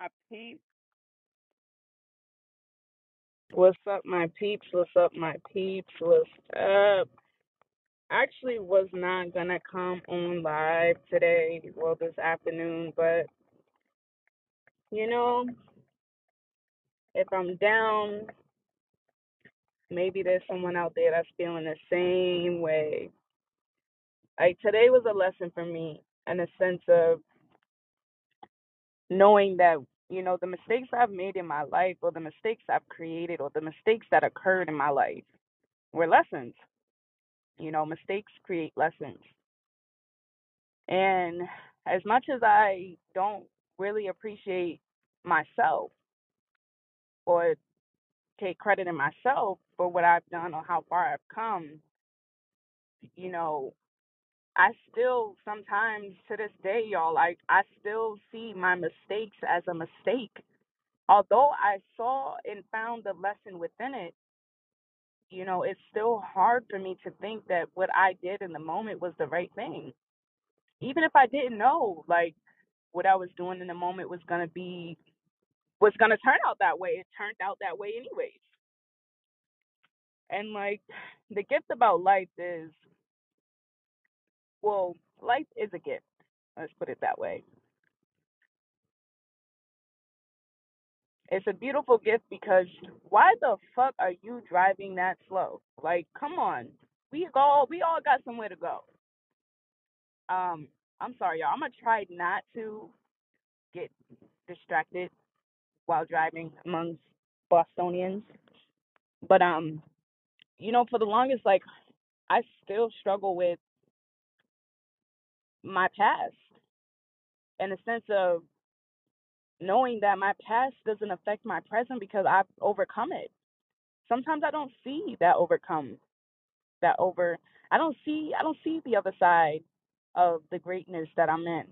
my peeps? What's up, my peeps? What's up, my peeps? What's up? Actually, was not gonna come on live today, well, this afternoon, but you know, if I'm down, maybe there's someone out there that's feeling the same way. Like today was a lesson for me in a sense of knowing that you know the mistakes I've made in my life, or the mistakes I've created, or the mistakes that occurred in my life were lessons You know, mistakes create lessons. And as much as I don't really appreciate myself or take credit in myself for what I've done or how far I've come, you know, I still sometimes to this day, y'all, like I still see my mistakes as a mistake. Although I saw and found the lesson within it, you know, it's still hard for me to think that what I did in the moment was the right thing. Even if I didn't know, like what I was doing in the moment was gonna be was gonna turn out that way. It turned out that way anyways. And like the gift about life is well, life is a gift. Let's put it that way. It's a beautiful gift because why the fuck are you driving that slow? Like, come on. We all we all got somewhere to go. Um, I'm sorry, y'all. I'm gonna try not to get distracted while driving amongst Bostonians. But um, you know, for the longest like I still struggle with my past in the sense of knowing that my past doesn't affect my present because I've overcome it. Sometimes I don't see that overcome that over I don't see I don't see the other side of the greatness that I'm in.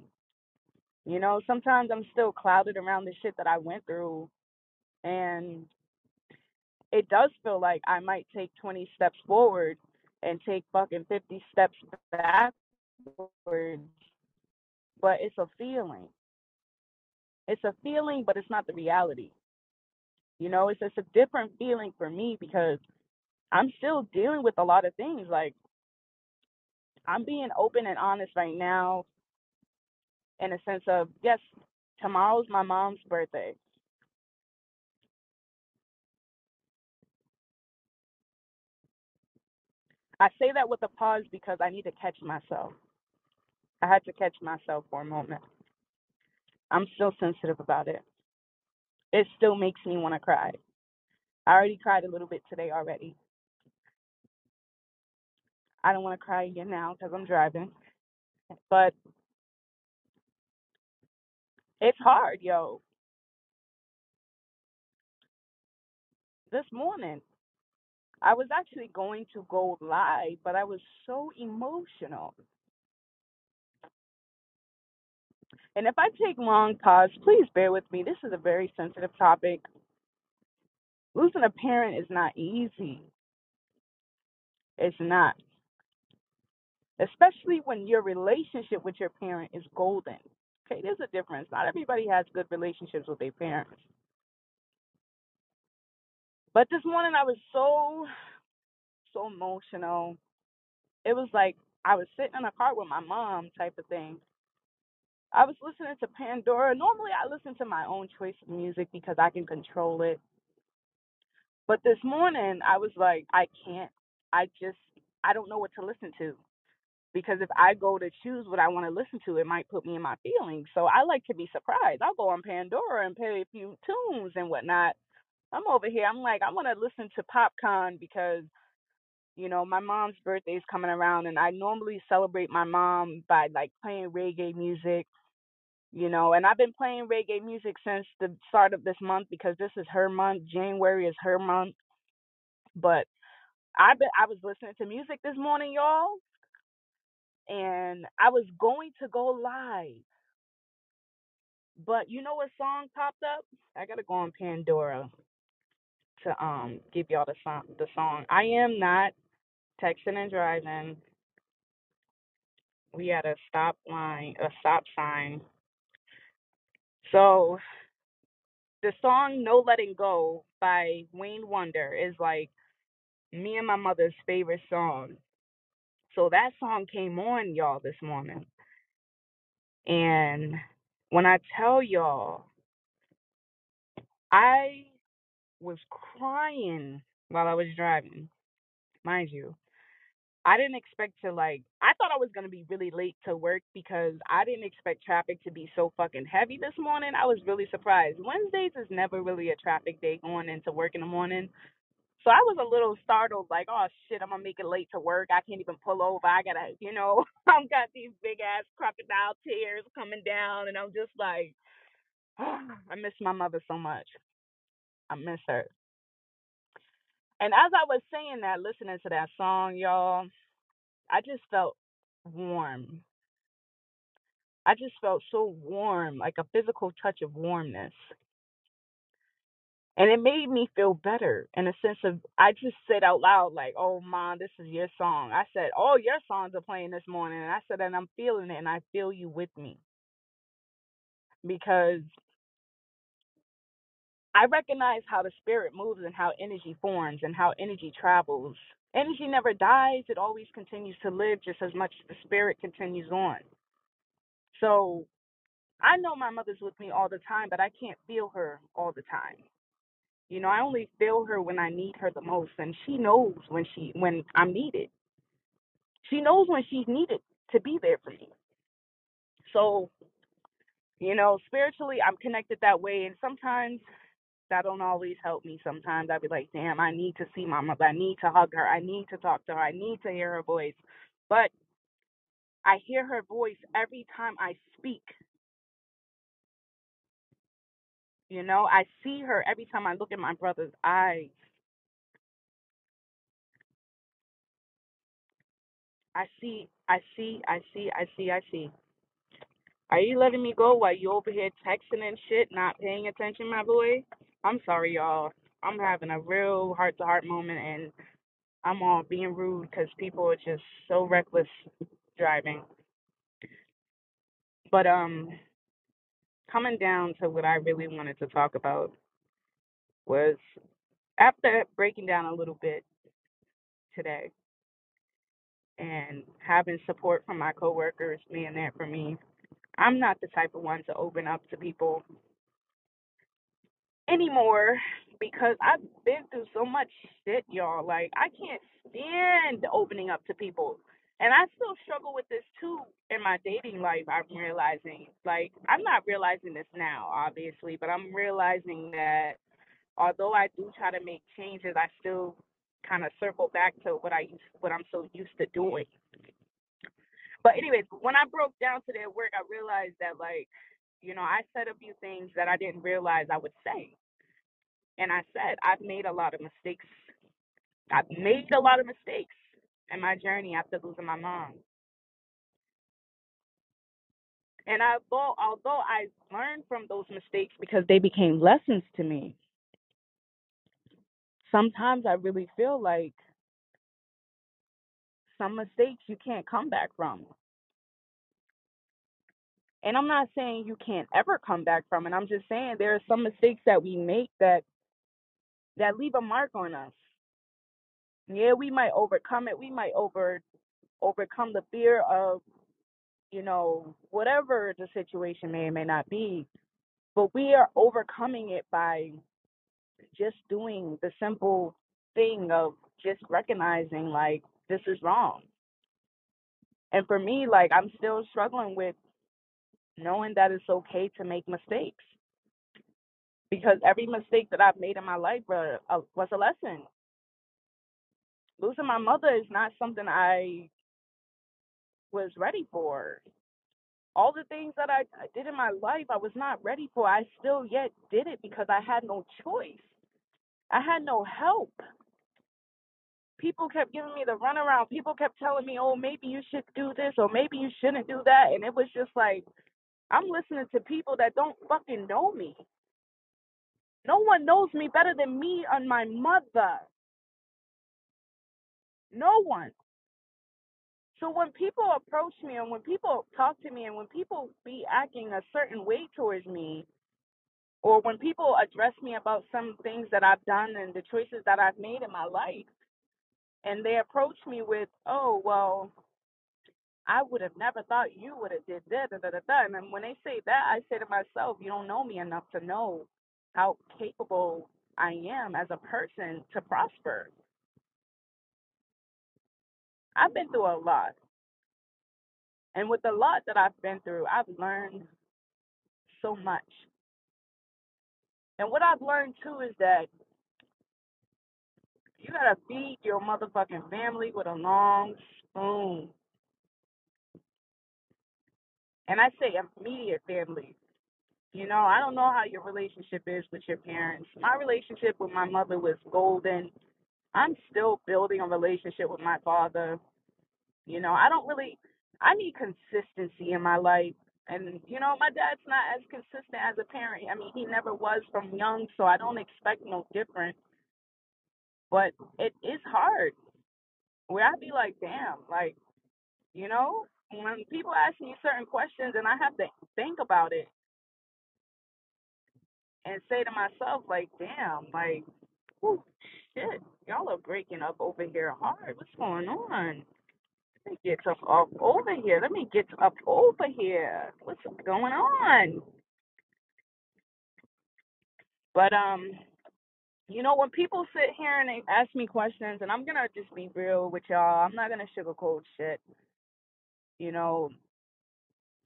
You know, sometimes I'm still clouded around the shit that I went through and it does feel like I might take 20 steps forward and take fucking 50 steps backwards, but it's a feeling it's a feeling, but it's not the reality. You know, it's a different feeling for me because I'm still dealing with a lot of things. Like I'm being open and honest right now in a sense of yes, tomorrow's my mom's birthday. I say that with a pause because I need to catch myself. I had to catch myself for a moment. I'm still sensitive about it. It still makes me want to cry. I already cried a little bit today already. I don't want to cry again now because I'm driving. But it's hard, yo. This morning, I was actually going to go live, but I was so emotional. And if I take long pause, please bear with me. This is a very sensitive topic. Losing a parent is not easy. It's not. Especially when your relationship with your parent is golden. Okay, there's a difference. Not everybody has good relationships with their parents. But this morning I was so so emotional. It was like I was sitting in a car with my mom type of thing I was listening to Pandora. Normally, I listen to my own choice of music because I can control it. But this morning, I was like, I can't. I just, I don't know what to listen to because if I go to choose what I want to listen to, it might put me in my feelings. So I like to be surprised. I'll go on Pandora and play a few tunes and whatnot. I'm over here. I'm like, I want to listen to Popcaan because you know my mom's birthday is coming around, and I normally celebrate my mom by like playing reggae music you know and i've been playing reggae music since the start of this month because this is her month january is her month. But i've been i was listening to music this morning y'all and i was going to go live. But you know what song popped up? I gotta go on pandora to um give y'all the song the song. I am not texting and driving. We had a stop line a stop sign so The song No Letting Go by Wayne Wonder is like me and my mother's favorite song. So that song came on y'all this morning. And when I tell y'all, I was crying while I was driving, mind you. I didn't expect to like I thought I was gonna be really late to work because I didn't expect traffic to be so fucking heavy this morning. I was really surprised. Wednesdays is never really a traffic day going into work in the morning. So I was a little startled, like, oh shit, I'm gonna make it late to work. I can't even pull over. I gotta you know, I've got these big ass crocodile tears coming down and I'm just like I miss my mother so much. I miss her. And as I was saying that, listening to that song, y'all, I just felt warm I just felt so warm, like a physical touch of warmness. And it made me feel better in a sense of I just said out loud, like, Oh mom, this is your song. I said, Oh, your songs are playing this morning and I said and I'm feeling it and I feel you with me. Because I recognize how the spirit moves and how energy forms and how energy travels. Energy never dies, it always continues to live just as much as the spirit continues on. So I know my mother's with me all the time, but I can't feel her all the time. You know, I only feel her when I need her the most, and she knows when she when I'm needed. She knows when she's needed to be there for me. So, you know, spiritually, I'm connected that way, and sometimes that don't always help me. Sometimes i'd be like, damn, I need to see my mother. I need to hug her. I need to talk to her. I need to hear her voice. But I hear her voice every time I speak. You know, I see her every time I look at my brother's eyes. I see, I see, I see, I see, I see. Are you letting me go while you over here texting and shit, not paying attention, my boy? I'm sorry, y'all. I'm having a real heart to heart moment, and I'm all being rude because people are just so reckless driving. But um, coming down to what I really wanted to talk about was after breaking down a little bit today and having support from my coworkers being there for me. I'm not the type of one to open up to people anymore because I've been through so much shit, y'all. Like I can't stand opening up to people. And I still struggle with this too in my dating life. I'm realizing, like, I'm not realizing this now, obviously, but I'm realizing that although I do try to make changes, I still kind of circle back to what I used, what I'm so used to doing. But anyways, when I broke down to their work, I realized that, like, you know, I said a few things that I didn't realize I would say and I said, I've made a lot of mistakes. I've made a lot of mistakes in my journey after losing my mom. And I, although although I learned from those mistakes because they became lessons to me, sometimes I really feel like some mistakes you can't come back from. And I'm not saying you can't ever come back from it. I'm just saying there are some mistakes that we make that that leave a mark on us. Yeah, we might overcome it. We might over overcome the fear of you know, whatever the situation may or may not be. But we are overcoming it by just doing the simple thing of just recognizing, like, this is wrong. And for me, like, I'm still struggling with knowing that it's okay to make mistakes because every mistake that I've made in my life was a, was a lesson. Losing my mother is not something I was ready for. all the things that I did in my life, I was not ready for. I still yet did it because I had no choice. I had no help. People kept giving me the runaround. People kept telling me, oh, maybe you should do this or maybe you shouldn't do that. And it was just like, I'm listening to people that don't fucking know me. No one knows me better than me and my mother. No one. So when people approach me and when people talk to me and when people be acting a certain way towards me, or when people address me about some things that I've done and the choices that I've made in my life, and they approach me with, "Oh, well, I would have never thought you would have did that, da, da, da, da." And then when they say that, I say to myself, "You don't know me enough to know how capable I am as a person to prosper. I've been through a lot, and with the lot that I've been through, I've learned so much. And what I've learned too is that you gotta feed your motherfucking family with a long spoon. And I say immediate family. You know, I don't know how your relationship is with your parents. My relationship with my mother was golden. I'm still building a relationship with my father. You know, I don't really I need consistency in my life. And you know, my dad's not as consistent as a parent. I mean, he never was from young, so I don't expect no different. But it is hard. Where I'd be like, damn, like, you know, when people ask me certain questions and I have to think about it and say to myself, like, damn, like, whew, shit, y'all are breaking up over here hard. What's going on? Let me get up, up over here. Let me get up over here. What's going on? But um, you know, when people sit here and they ask me questions, and I'm gonna just be real with y'all. I'm not gonna sugarcoat shit. You know,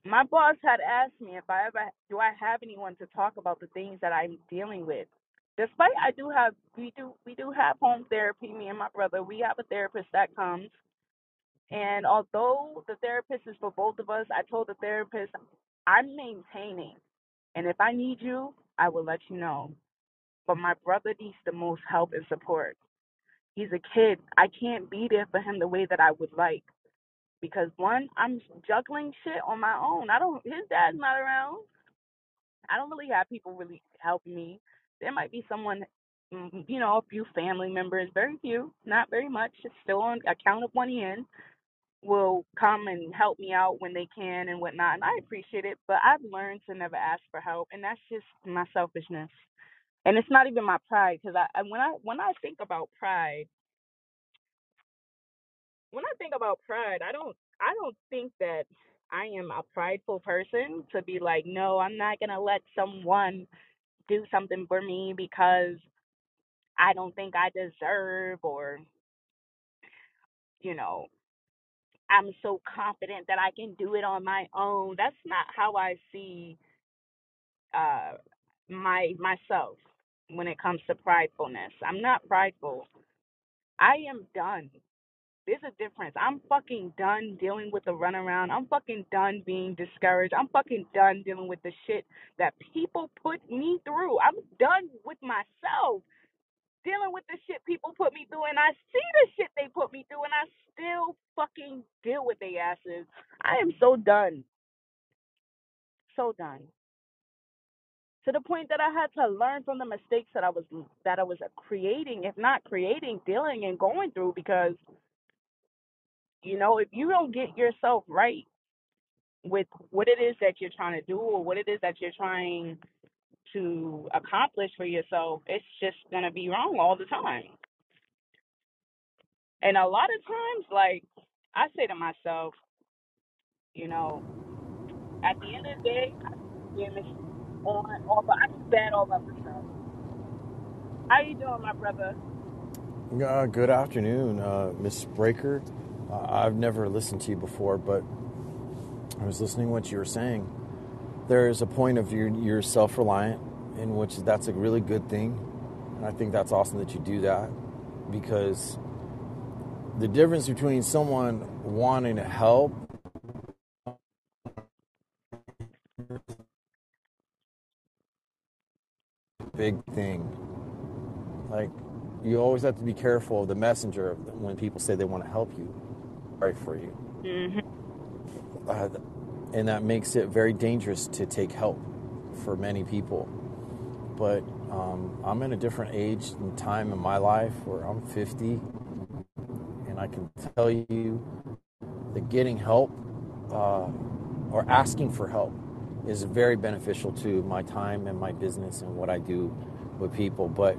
my boss had asked me if I ever do I have anyone to talk about the things that I'm dealing with. Despite I do have we do we do have home therapy, me and my brother. We have a therapist that comes. And although the therapist is for both of us, I told the therapist I'm maintaining. And if I need you, I will let you know. But my brother needs the most help and support. He's a kid. I can't be there for him the way that I would like. Because one, I'm juggling shit on my own. I don't his dad's not around. I don't really have people really help me. There might be someone, mm, you know, a few family members, very few, not very much. It's still on a count of one hand, will come and help me out when they can and whatnot. And I appreciate it, but I've learned to never ask for help, and that's just my selfishness. And it's not even my pride, because I, I when I when I think about pride, when I think about pride, I don't I don't think that I am a prideful person to be like, no, I'm not gonna let someone do something for me because I don't think I deserve or, you know, I'm so confident that I can do it on my own. That's not how I see uh my myself when it comes to pridefulness. I'm not prideful. I am done. There's a difference. I'm fucking done dealing with the runaround. I'm fucking done being discouraged. I'm fucking done dealing with the shit that people put me through. I'm done with myself. dealing with the shit people put me through, and I see the shit they put me through, and I still fucking deal with their asses. I am so done, so done. To the point that I had to learn from the mistakes that I was that I was creating, if not creating, dealing and going through. Because you know, if you don't get yourself right with what it is that you're trying to do or what it is that you're trying to accomplish for yourself, it's just gonna be wrong all the time. And a lot of times, like I say to myself, you know, at the end of the day, I do damage on all, but I do bad all by myself. How you doing, my brother? Uh, good afternoon, uh, Miss Breaker. Uh, I've never listened to you before, but I was listening to what you were saying. There is a point of you're, you're self-reliant, in which that's a really good thing, and I think that's awesome that you do that because the difference between someone wanting to help, big thing. Like you always have to be careful of the messenger when people say they want to help you, right for you. Mhm. uh, and that makes it very dangerous to take help for many people. But um, I'm in a different age and time in my life where I'm 50, and I can tell you that getting help uh, or asking for help is very beneficial to my time and my business and what I do with people. But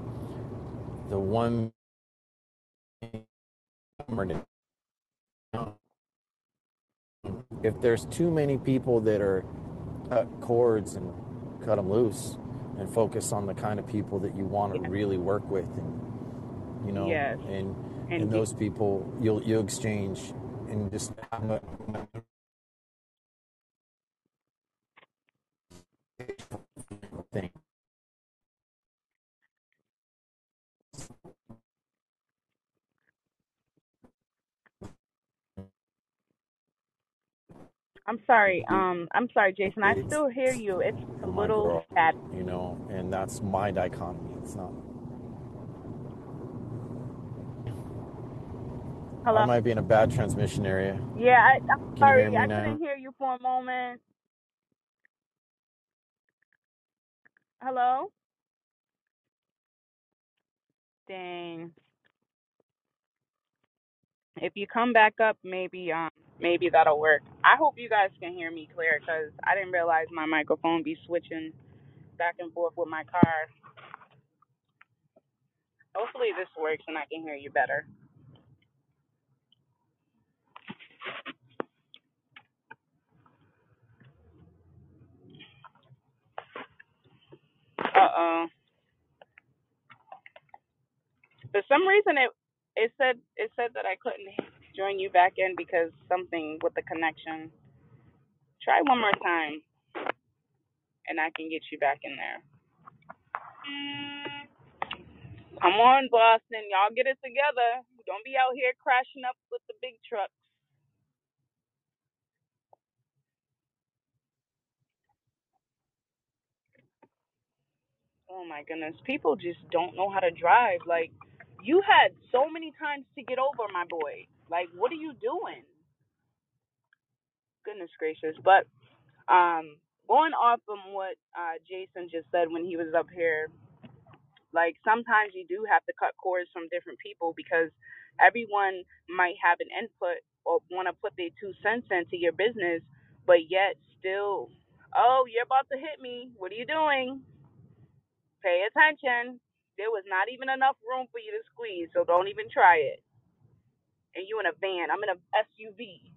the one if there's too many people that are cut cords and cut them loose and focus on the kind of people that you want to Yeah. really work with and you know Yes. and And and those people you'll you'll exchange and just I'm sorry. Um, I'm sorry, Jason. I still hear you. It's a my little girl. bad. you know and that's my dichotomy it's not Hello. I might be in a bad transmission area Yeah, I, I'm Can you sorry. me I now? couldn't hear you for a moment. Hello. Dang. If you come back up, maybe um maybe that'll work. I hope you guys can hear me clear because I didn't realize my microphone be switching back and forth with my car. Hopefully this works and I can hear you better. Uh oh. For some reason it it said it said that I couldn't join you back in because something with the connection. Try one more time and I can get you back in there. Come on, Boston. Y'all get it together. Don't be out here crashing up with the big trucks. Oh my goodness. People just don't know how to drive. Like, you had so many times to get over, my boy. Like, what are you doing? Goodness gracious. But um going off from what uh Jason just said when he was up here, like sometimes you do have to cut cords from different people because everyone might have an input or want to put their two cents into your business, but yet still, oh, you're about to hit me. What are you doing? Pay attention. There was not even enough room for you to squeeze, so don't even try it. And you in a van. I'm in a SUV.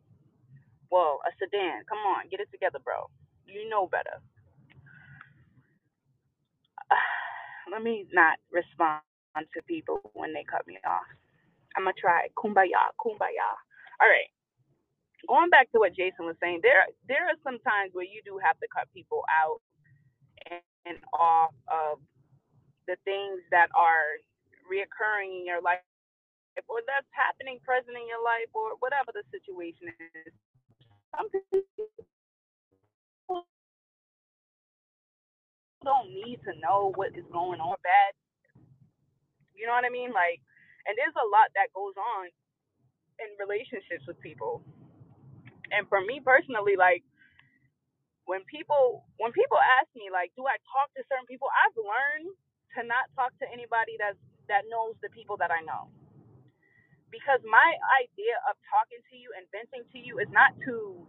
Well, a sedan. Come on, get it together, bro. You know better. Let me not respond to people when they cut me off. I'm gonna try kumbaya, kumbaya. All right. Going back to what Jason was saying, there there are some times where you do have to cut people out and, and off of the things that are reoccurring in your life or that's happening present in your life or whatever the situation is. Some people don't need to know what is going on bad. You know what I mean? Like and there's a lot that goes on in relationships with people. And for me personally, like when people when people ask me like do I talk to certain people, I've learned to not talk to anybody that's that knows the people that I know. Because my idea of talking to you and venting to you is not to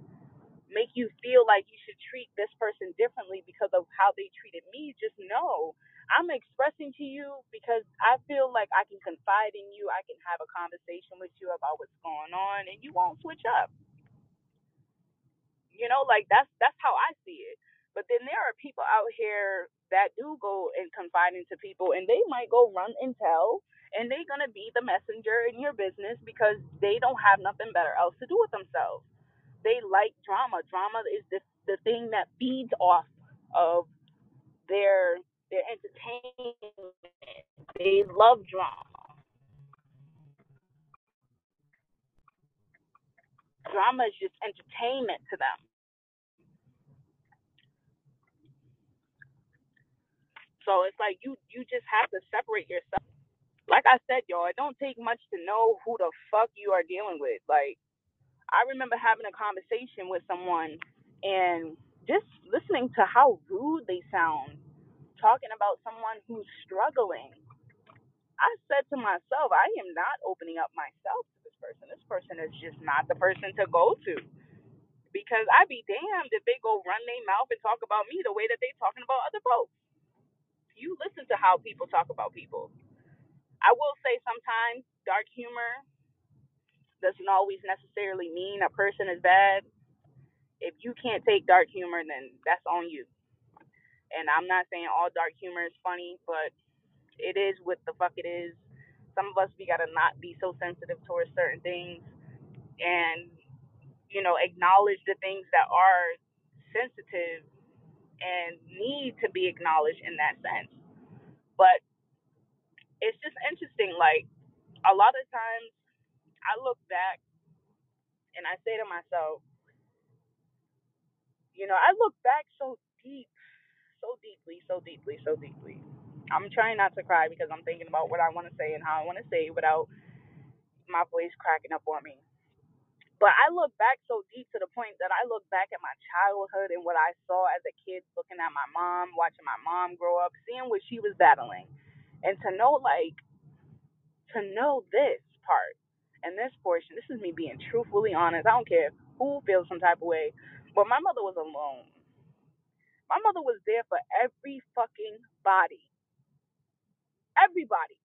make you feel like you should treat this person differently because of how they treated me. Just know I'm expressing to you because I feel like I can confide in you. I can have a conversation with you about what's going on and you won't switch up. You know, like that's that's how I see it. But then there are people out here that do go and confide into people and they might go run and tell and they're gonna be the messenger in your business because they don't have nothing better else to do with themselves. They like drama. Drama is the the thing that feeds off of their their entertainment. They love drama. Drama is just entertainment to them. So it's like you you just have to separate yourself. Like I said, y'all, it don't take much to know who the fuck you are dealing with. Like I remember having a conversation with someone and just listening to how rude they sound talking about someone who's struggling. I said to myself, I am not opening up myself to this person. This person is just not the person to go to. because I'd be damned if they go run their mouth and talk about me the way that they talking about other folks. You listen to how people talk about people. I will say sometimes dark humor doesn't always necessarily mean a person is bad. If you can't take dark humor, then that's on you. And I'm not saying all dark humor is funny, but it is what the fuck it is. Some of us we gotta not be so sensitive towards certain things and you know acknowledge the things that are sensitive and need to be acknowledged in that sense. But it's just interesting. Like a lot of times, I look back and I say to myself, you know, I look back so deep, so deeply, so deeply, so deeply. I'm trying not to cry because I'm thinking about what I want to say and how I want to say it without my voice cracking up on me. But I look back so deep to the point that I look back at my childhood and what I saw as a kid, looking at my mom, watching my mom grow up, seeing what she was battling, and to know like to know this part and this portion. This is me being truthfully honest. I don't care who feels some type of way, but my mother was alone. My mother was there for every fucking body, everybody.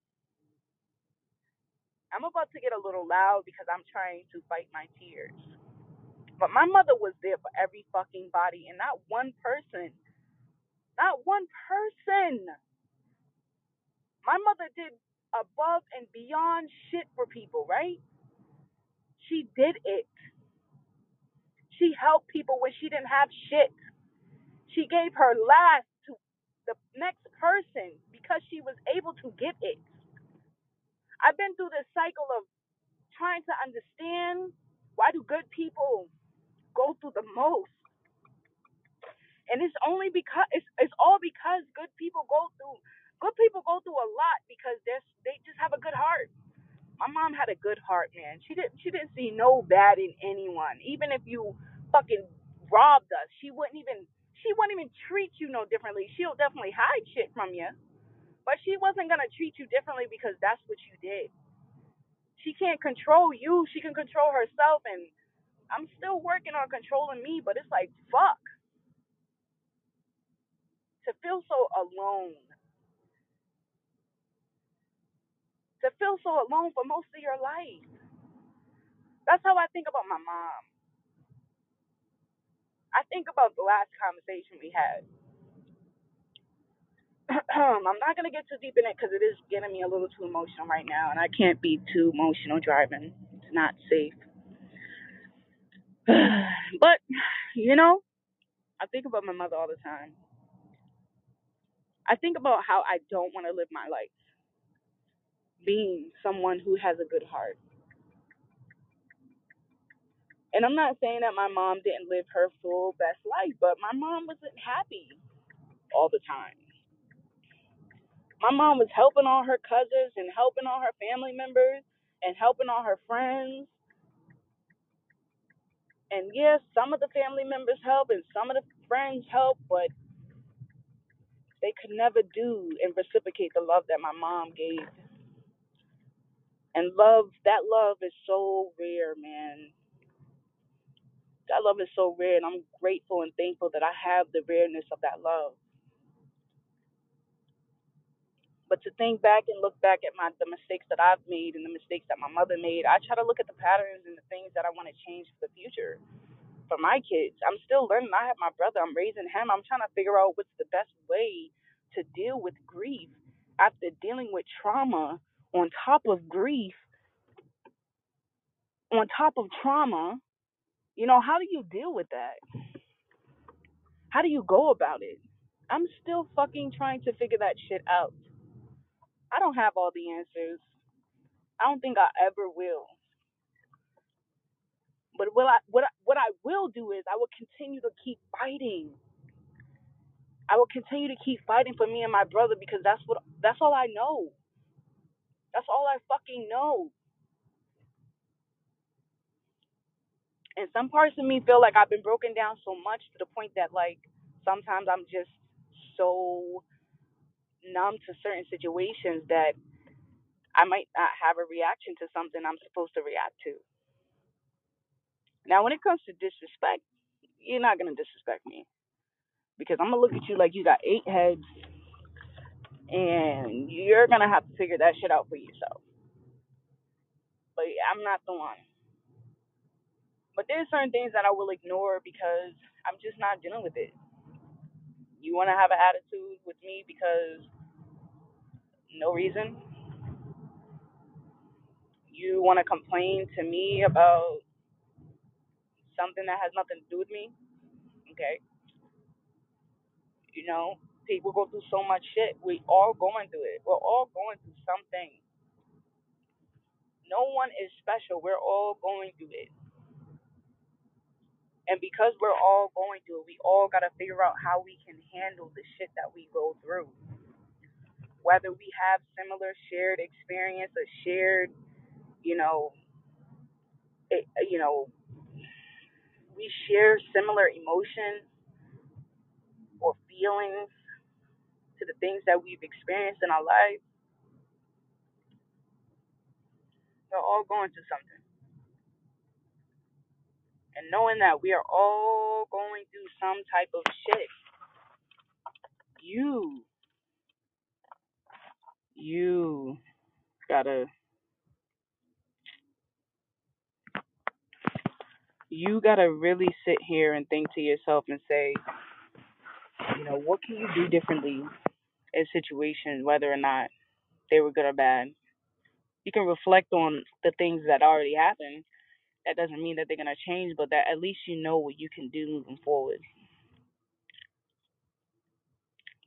I'm about to get a little loud because I'm trying to fight my tears. But my mother was there for every fucking body, and not one person, not one person. My mother did above and beyond shit for people, right? She did it. She helped people when she didn't have shit. She gave her last to the next person because she was able to get it. I've been through this cycle of trying to understand why do good people go through the most. And it's only because it's it's all because good people go through good people go through a lot because they're they just have a good heart. My mom had a good heart, man. She didn't she didn't see no bad in anyone. Even if you fucking robbed us, she wouldn't even she wouldn't even treat you no differently. She'll definitely hide shit from you, but she wasn't gonna treat you differently because that's what you did. She can't control you. She can control herself, and I'm still working on controlling me. But it's like fuck to feel so alone, to feel so alone for most of your life. That's how I think about my mom. I think about the last conversation we had. I'm not gonna get too deep in it because it is getting me a little too emotional right now, and I can't be too emotional driving. It's not safe. but you know, I think about my mother all the time. I think about how I don't want to live my life being someone who has a good heart. And I'm not saying that my mom didn't live her full best life, but my mom wasn't happy all the time. My mom was helping all her cousins and helping all her family members and helping all her friends. And yes, some of the family members help and some of the friends help, but they could never do and reciprocate the love that my mom gave. And love, that love is so rare, man. That love is so rare, and I'm grateful and thankful that I have the rareness of that love. But to think back and look back at my the mistakes that I've made and the mistakes that my mother made, I try to look at the patterns and the things that I want to change for the future for my kids. I'm still learning. I have my brother. I'm raising him. I'm trying to figure out what's the best way to deal with grief after dealing with trauma on top of grief, on top of trauma. You know, how do you deal with that? How do you go about it? I'm still fucking trying to figure that shit out. I don't have all the answers. I don't think I ever will. But what I what I, what I will do is I will continue to keep fighting. I will continue to keep fighting for me and my brother because that's what that's all I know. That's all I fucking know. And some parts of me feel like I've been broken down so much to the point that like sometimes I'm just so numb to certain situations that I might not have a reaction to something I'm supposed to react to. Now, when it comes to disrespect, you're not gonna disrespect me because I'm gonna look at you like you got eight heads and you're gonna have to figure that shit out for yourself. But I'm not the one. But there's certain things that I will ignore because I'm just not dealing with it. You wanna have an attitude with me because no reason. You wanna complain to me about something that has nothing to do with me. Okay. You know, people go through so much shit. We all going through it. We're all going through something. No one is special. We're all going through it. And because we're all going through it, we all got to figure out how we can handle the shit that we go through. Whether we have similar shared experience or shared, you know, it, you know, we share similar emotions or feelings to the things that we've experienced in our life. We're all going through something. And knowing that we are all going through some type of shit, you, you gotta, you gotta really sit here and think to yourself and say, you know, what can you do differently in situations, whether or not they were good or bad? You can reflect on the things that already happened. That doesn't mean that they're gonna change, but that at least you know what you can do moving forward.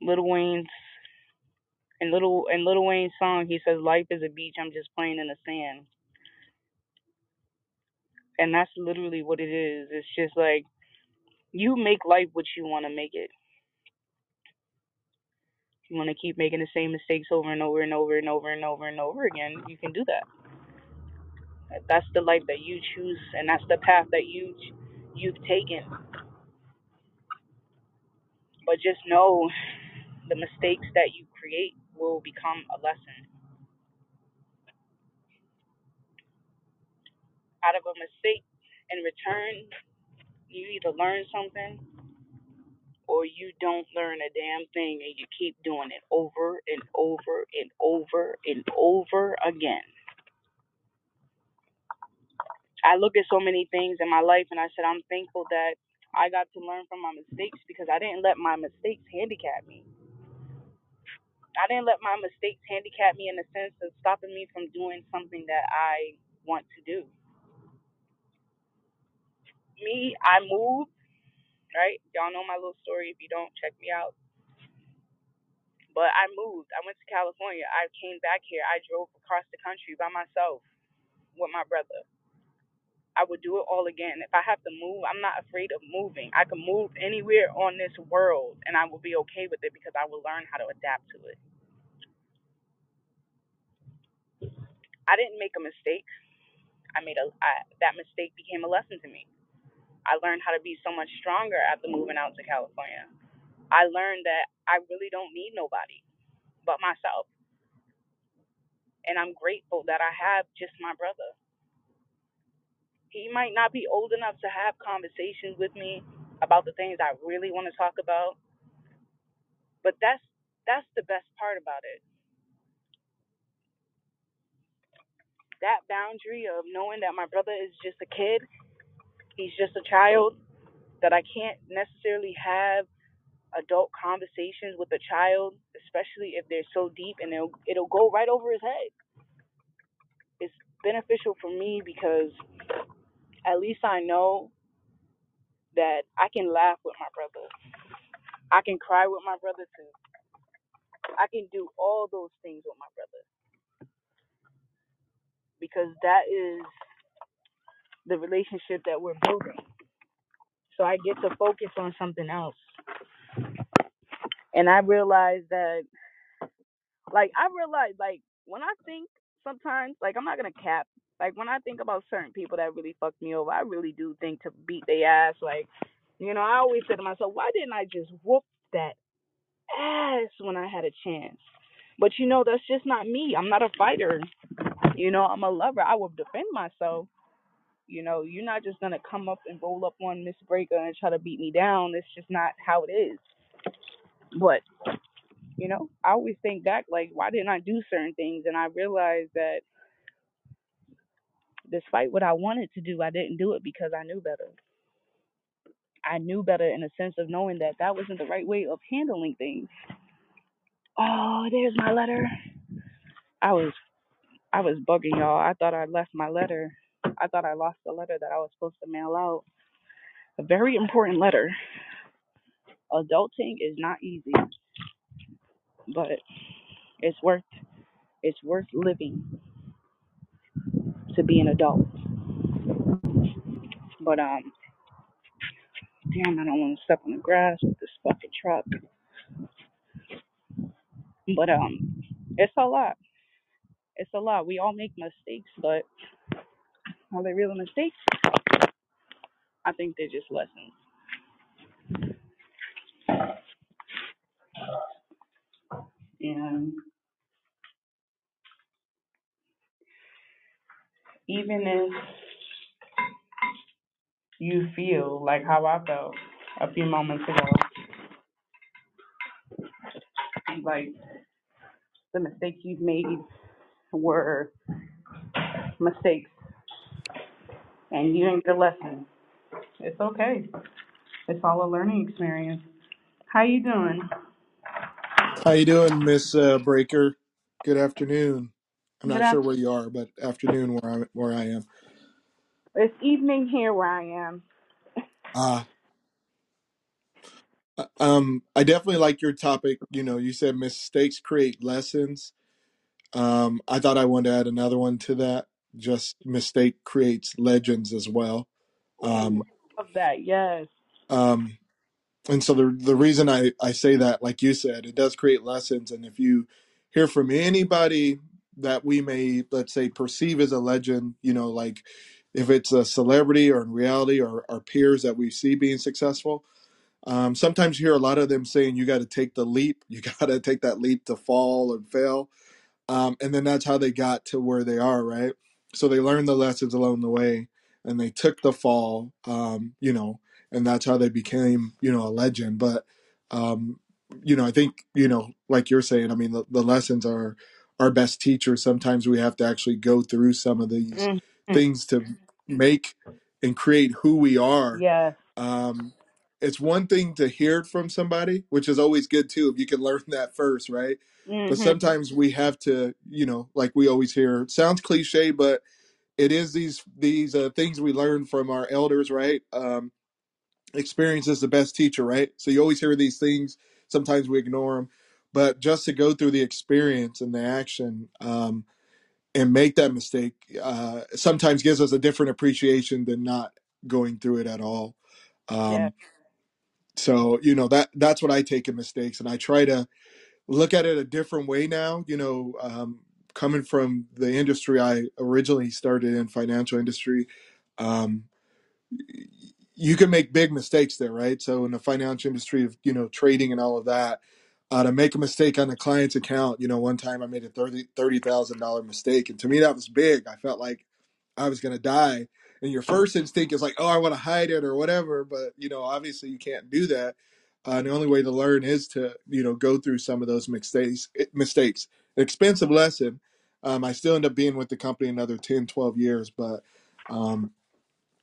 Lil Wayne's in little in Lil Wayne's song, he says, "Life is a beach. I'm just playing in the sand." And that's literally what it is. It's just like you make life what you want to make it. You want to keep making the same mistakes over and over and over and over and over and over again, you can do that. That's the life that you choose, and that's the path that you you've taken. But just know the mistakes that you create will become a lesson. Out of a mistake, in return, you either learn something or you don't learn a damn thing and you keep doing it over and over and over and over again. I look at so many things in my life and I said, I'm thankful that I got to learn from my mistakes because I didn't let my mistakes handicap me. I didn't let my mistakes handicap me in the sense of stopping me from doing something that I want to do. Me, I moved, right? Y'all know my little story. If you don't, check me out. But I moved. I went to California. I came back here. I drove across the country by myself with my brother. I would do it all again. If I have to move, I'm not afraid of moving. I can move anywhere on this world and I will be okay with it because I will learn how to adapt to it. I didn't make a mistake. I made a I, that mistake became a lesson to me. I learned how to be so much stronger after moving out to California. I learned that I really don't need nobody but myself. And I'm grateful that I have just my brother. He might not be old enough to have conversations with me about the things I really want to talk about, but that's that's the best part about it. That boundary of knowing that my brother is just a kid, he's just a child, that I can't necessarily have adult conversations with a child, especially if they're so deep and it'll it'll go right over his head. It's beneficial for me because at least I know that I can laugh with my brother. I can cry with my brother too. I can do all those things with my brother because that is the relationship that we're building. So I get to focus on something else. And I realize that, like, I realize, like, when I think sometimes, like, I'm not going to cap. Like, when I think about certain people that really fucked me over, I really do think to beat their ass. Like, you know, I always say to myself, why didn't I just whoop that ass when I had a chance? But, you know, that's just not me. I'm not a fighter. You know, I'm a lover. I will defend myself. You know, you're not just gonna come up and roll up on Miss Breaker and try to beat me down. It's just not how it is. But you know, I always think back like, why didn't I do certain things? And I realized that despite what I wanted to do, I didn't do it because I knew better. I knew better in a sense of knowing that that wasn't the right way of handling things. Oh, there's my letter. I was I was bugging y'all. I thought I left my letter. I thought I lost the letter that I was supposed to mail out. A very important letter. Adulting is not easy, but it's worth it's worth living to be an adult. But um, damn, I don't want to step on the grass with this fucking truck. But um, it's a lot. It's a lot. We all make mistakes, but are they real mistakes? I think they're just lessons. And even if you feel like how I felt a few moments ago, like the mistakes you've made were mistakes and you didn't get a lesson. It's okay. It's all a learning experience. How you doing? How you doing, Miss uh, Breaker? Good afternoon. I'm Good not sure afternoon. where you are, but afternoon where I where I am. It's evening here where I am. Uh, uh, um, I definitely like your topic. You know, you said mistakes create lessons. Um, I thought I wanted to add another one to that. Just mistake creates legends as well. Um, I love that. Yes. um, and so the the reason I I say that, like you said, it does create lessons. And if you hear from anybody that we may let's say perceive as a legend, you know, like if it's a celebrity or in reality or our peers that we see being successful, um, sometimes you hear a lot of them saying you got to take the leap, you got to take that leap to fall and fail um, and then that's how they got to where they are right so they learned the lessons along the way and they took the fall um, you know and that's how they became you know a legend but um, you know i think you know like you're saying i mean the, the lessons are our best teachers sometimes we have to actually go through some of these mm. things to make and create who we are Yes. um, it's one thing to hear it from somebody, which is always good too, if you can learn that first, right? But Mhm. sometimes we have to, you know, like we always hear, sounds cliche, but it is these these uh, things we learn from our elders, right? Um, experience is the best teacher, right? So you always hear these things. Sometimes we ignore them, but just to go through the experience and the action um, and make that mistake uh, sometimes gives us a different appreciation than not going through it at all. Um, so you know that that's what i take in mistakes and i try to look at it a different way now you know um, coming from the industry i originally started in financial industry um, you can make big mistakes there right so in the financial industry of you know trading and all of that uh, to make a mistake on a client's account you know one time i made a thirty thirty thousand dollar mistake and to me that was big i felt like I was gonna die. And your first instinct is like, oh, I want to hide it or whatever. But you know, obviously you can't do that. Uh, and the only way to learn is to you know go through some of those mistakes. Mistakes, An expensive lesson. Um, I still end up being with the company another 10, 12 years, but um,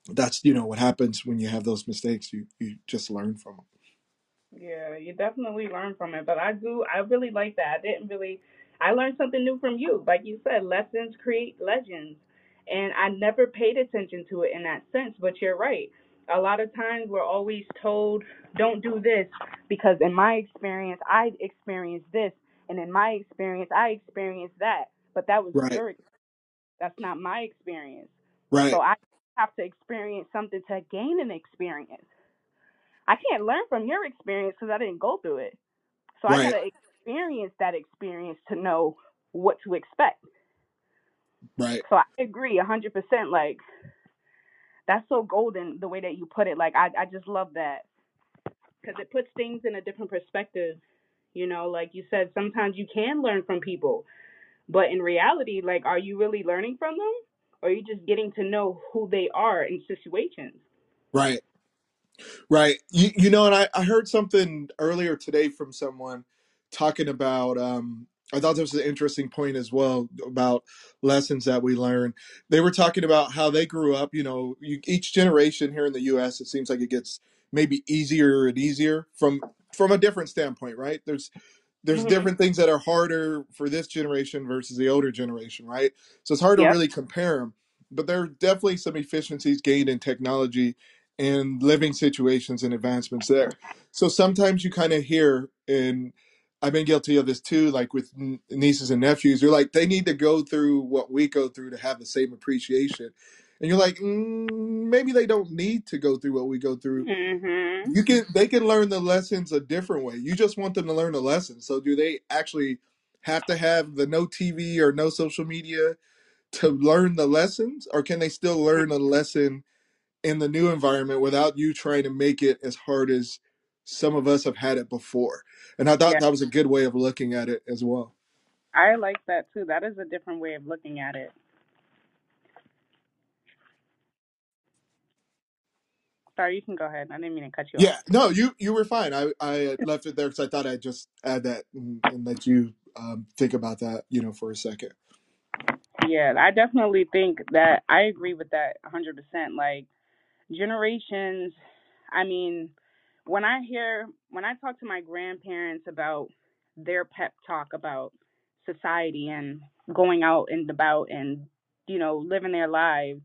that's you know what happens when you have those mistakes. You you just learn from them. Yeah, you definitely learn from it. But I do, I really like that. I didn't really, I learned something new from you. Like you said, lessons create legends. And I never paid attention to it in that sense, but you're right. A lot of times we're always told, don't do this because in my experience, I experienced this. And in my experience, I experienced that. But that was Right, your, that's not my experience. Right. So I have to experience something to gain an experience. I can't learn from your experience because I didn't go through it. So I gotta experience that experience to know what to expect. right, So I agree a 100%. Like, that's so golden the way that you put it. Like, I, I just love that because it puts things in a different perspective. You know, like you said, sometimes you can learn from people, but in reality, like, are you really learning from them? or are you're just getting to know who they are in situations. Right. Right. You, you know, and I, I heard something earlier today from someone talking about, um, I thought this was an interesting point as well about lessons that we learn. They were talking about how they grew up. You know, you, each generation here in the U.S. It seems like it gets maybe easier and easier from from a different standpoint, right? There's there's hmm different things that are harder for this generation versus the older generation, right? So it's hard to really compare them. But there are definitely some efficiencies gained in technology and living situations and advancements there. So sometimes you kind of hear, and I've been guilty of this too, like with nieces and nephews, you're like, they need to go through what we go through to have the same appreciation. And you're like, mm, maybe they don't need to go through what we go through Mhm. you can they can learn the lessons a different way. You just want them to learn the lessons. So do they actually have to have the no TV or no social media to learn the lessons or can they still learn a lesson in the new environment without you trying to make it as hard as some of us have had it before? And I thought Yeah. that was a good way of looking at it as well. I like that too. That is a different way of looking at it. Sorry, you can go ahead. I didn't mean to cut you off. Yeah, no, you you were fine. I I left it there because I thought I'd just add that and, and let you um, think about that, you know, for a second. Yeah, I definitely think that I agree with that 100%. Like generations, I mean, when I hear when I talk to my grandparents about their pep talk about society and going out and about and you know living their lives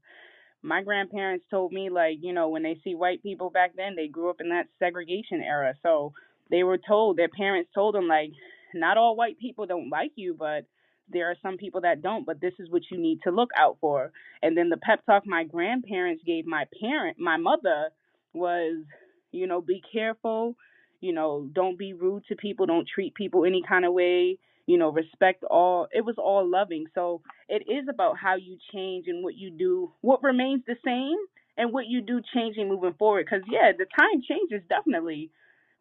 my grandparents told me like you know when they see white people back then they grew up in that segregation era. So they were told their parents told them like not all white people don't like you but there are some people that don't but this is what you need to look out for. And then the pep talk my grandparents gave my parent my mother was you know be careful. You know don't be rude to people. Don't treat people any kind of way you know respect all it was all loving so it is about how you change and what you do, what remains the same, and what you do changing moving forward. Because yeah, the time changes definitely,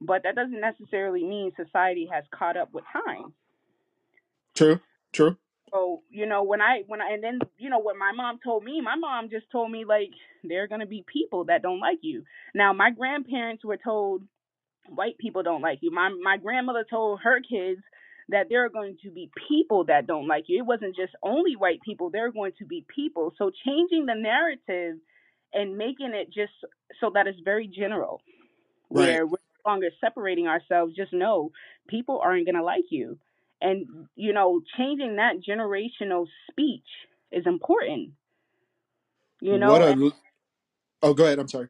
but that doesn't necessarily mean society has caught up with time. True, true. So you know when I when I and then you know what my mom told me, my mom just told me like there are gonna be people that don't like you. Now my grandparents were told white people don't like you. My my grandmother told her kids that there are going to be people that don't like you. It wasn't just only white people, there are going to be people. So changing the narrative and making it just so that it's very general, Right. where we're no longer separating ourselves, just know people aren't gonna like you. And you know, changing that generational speech is important. You know, and a oh, go ahead. I'm sorry.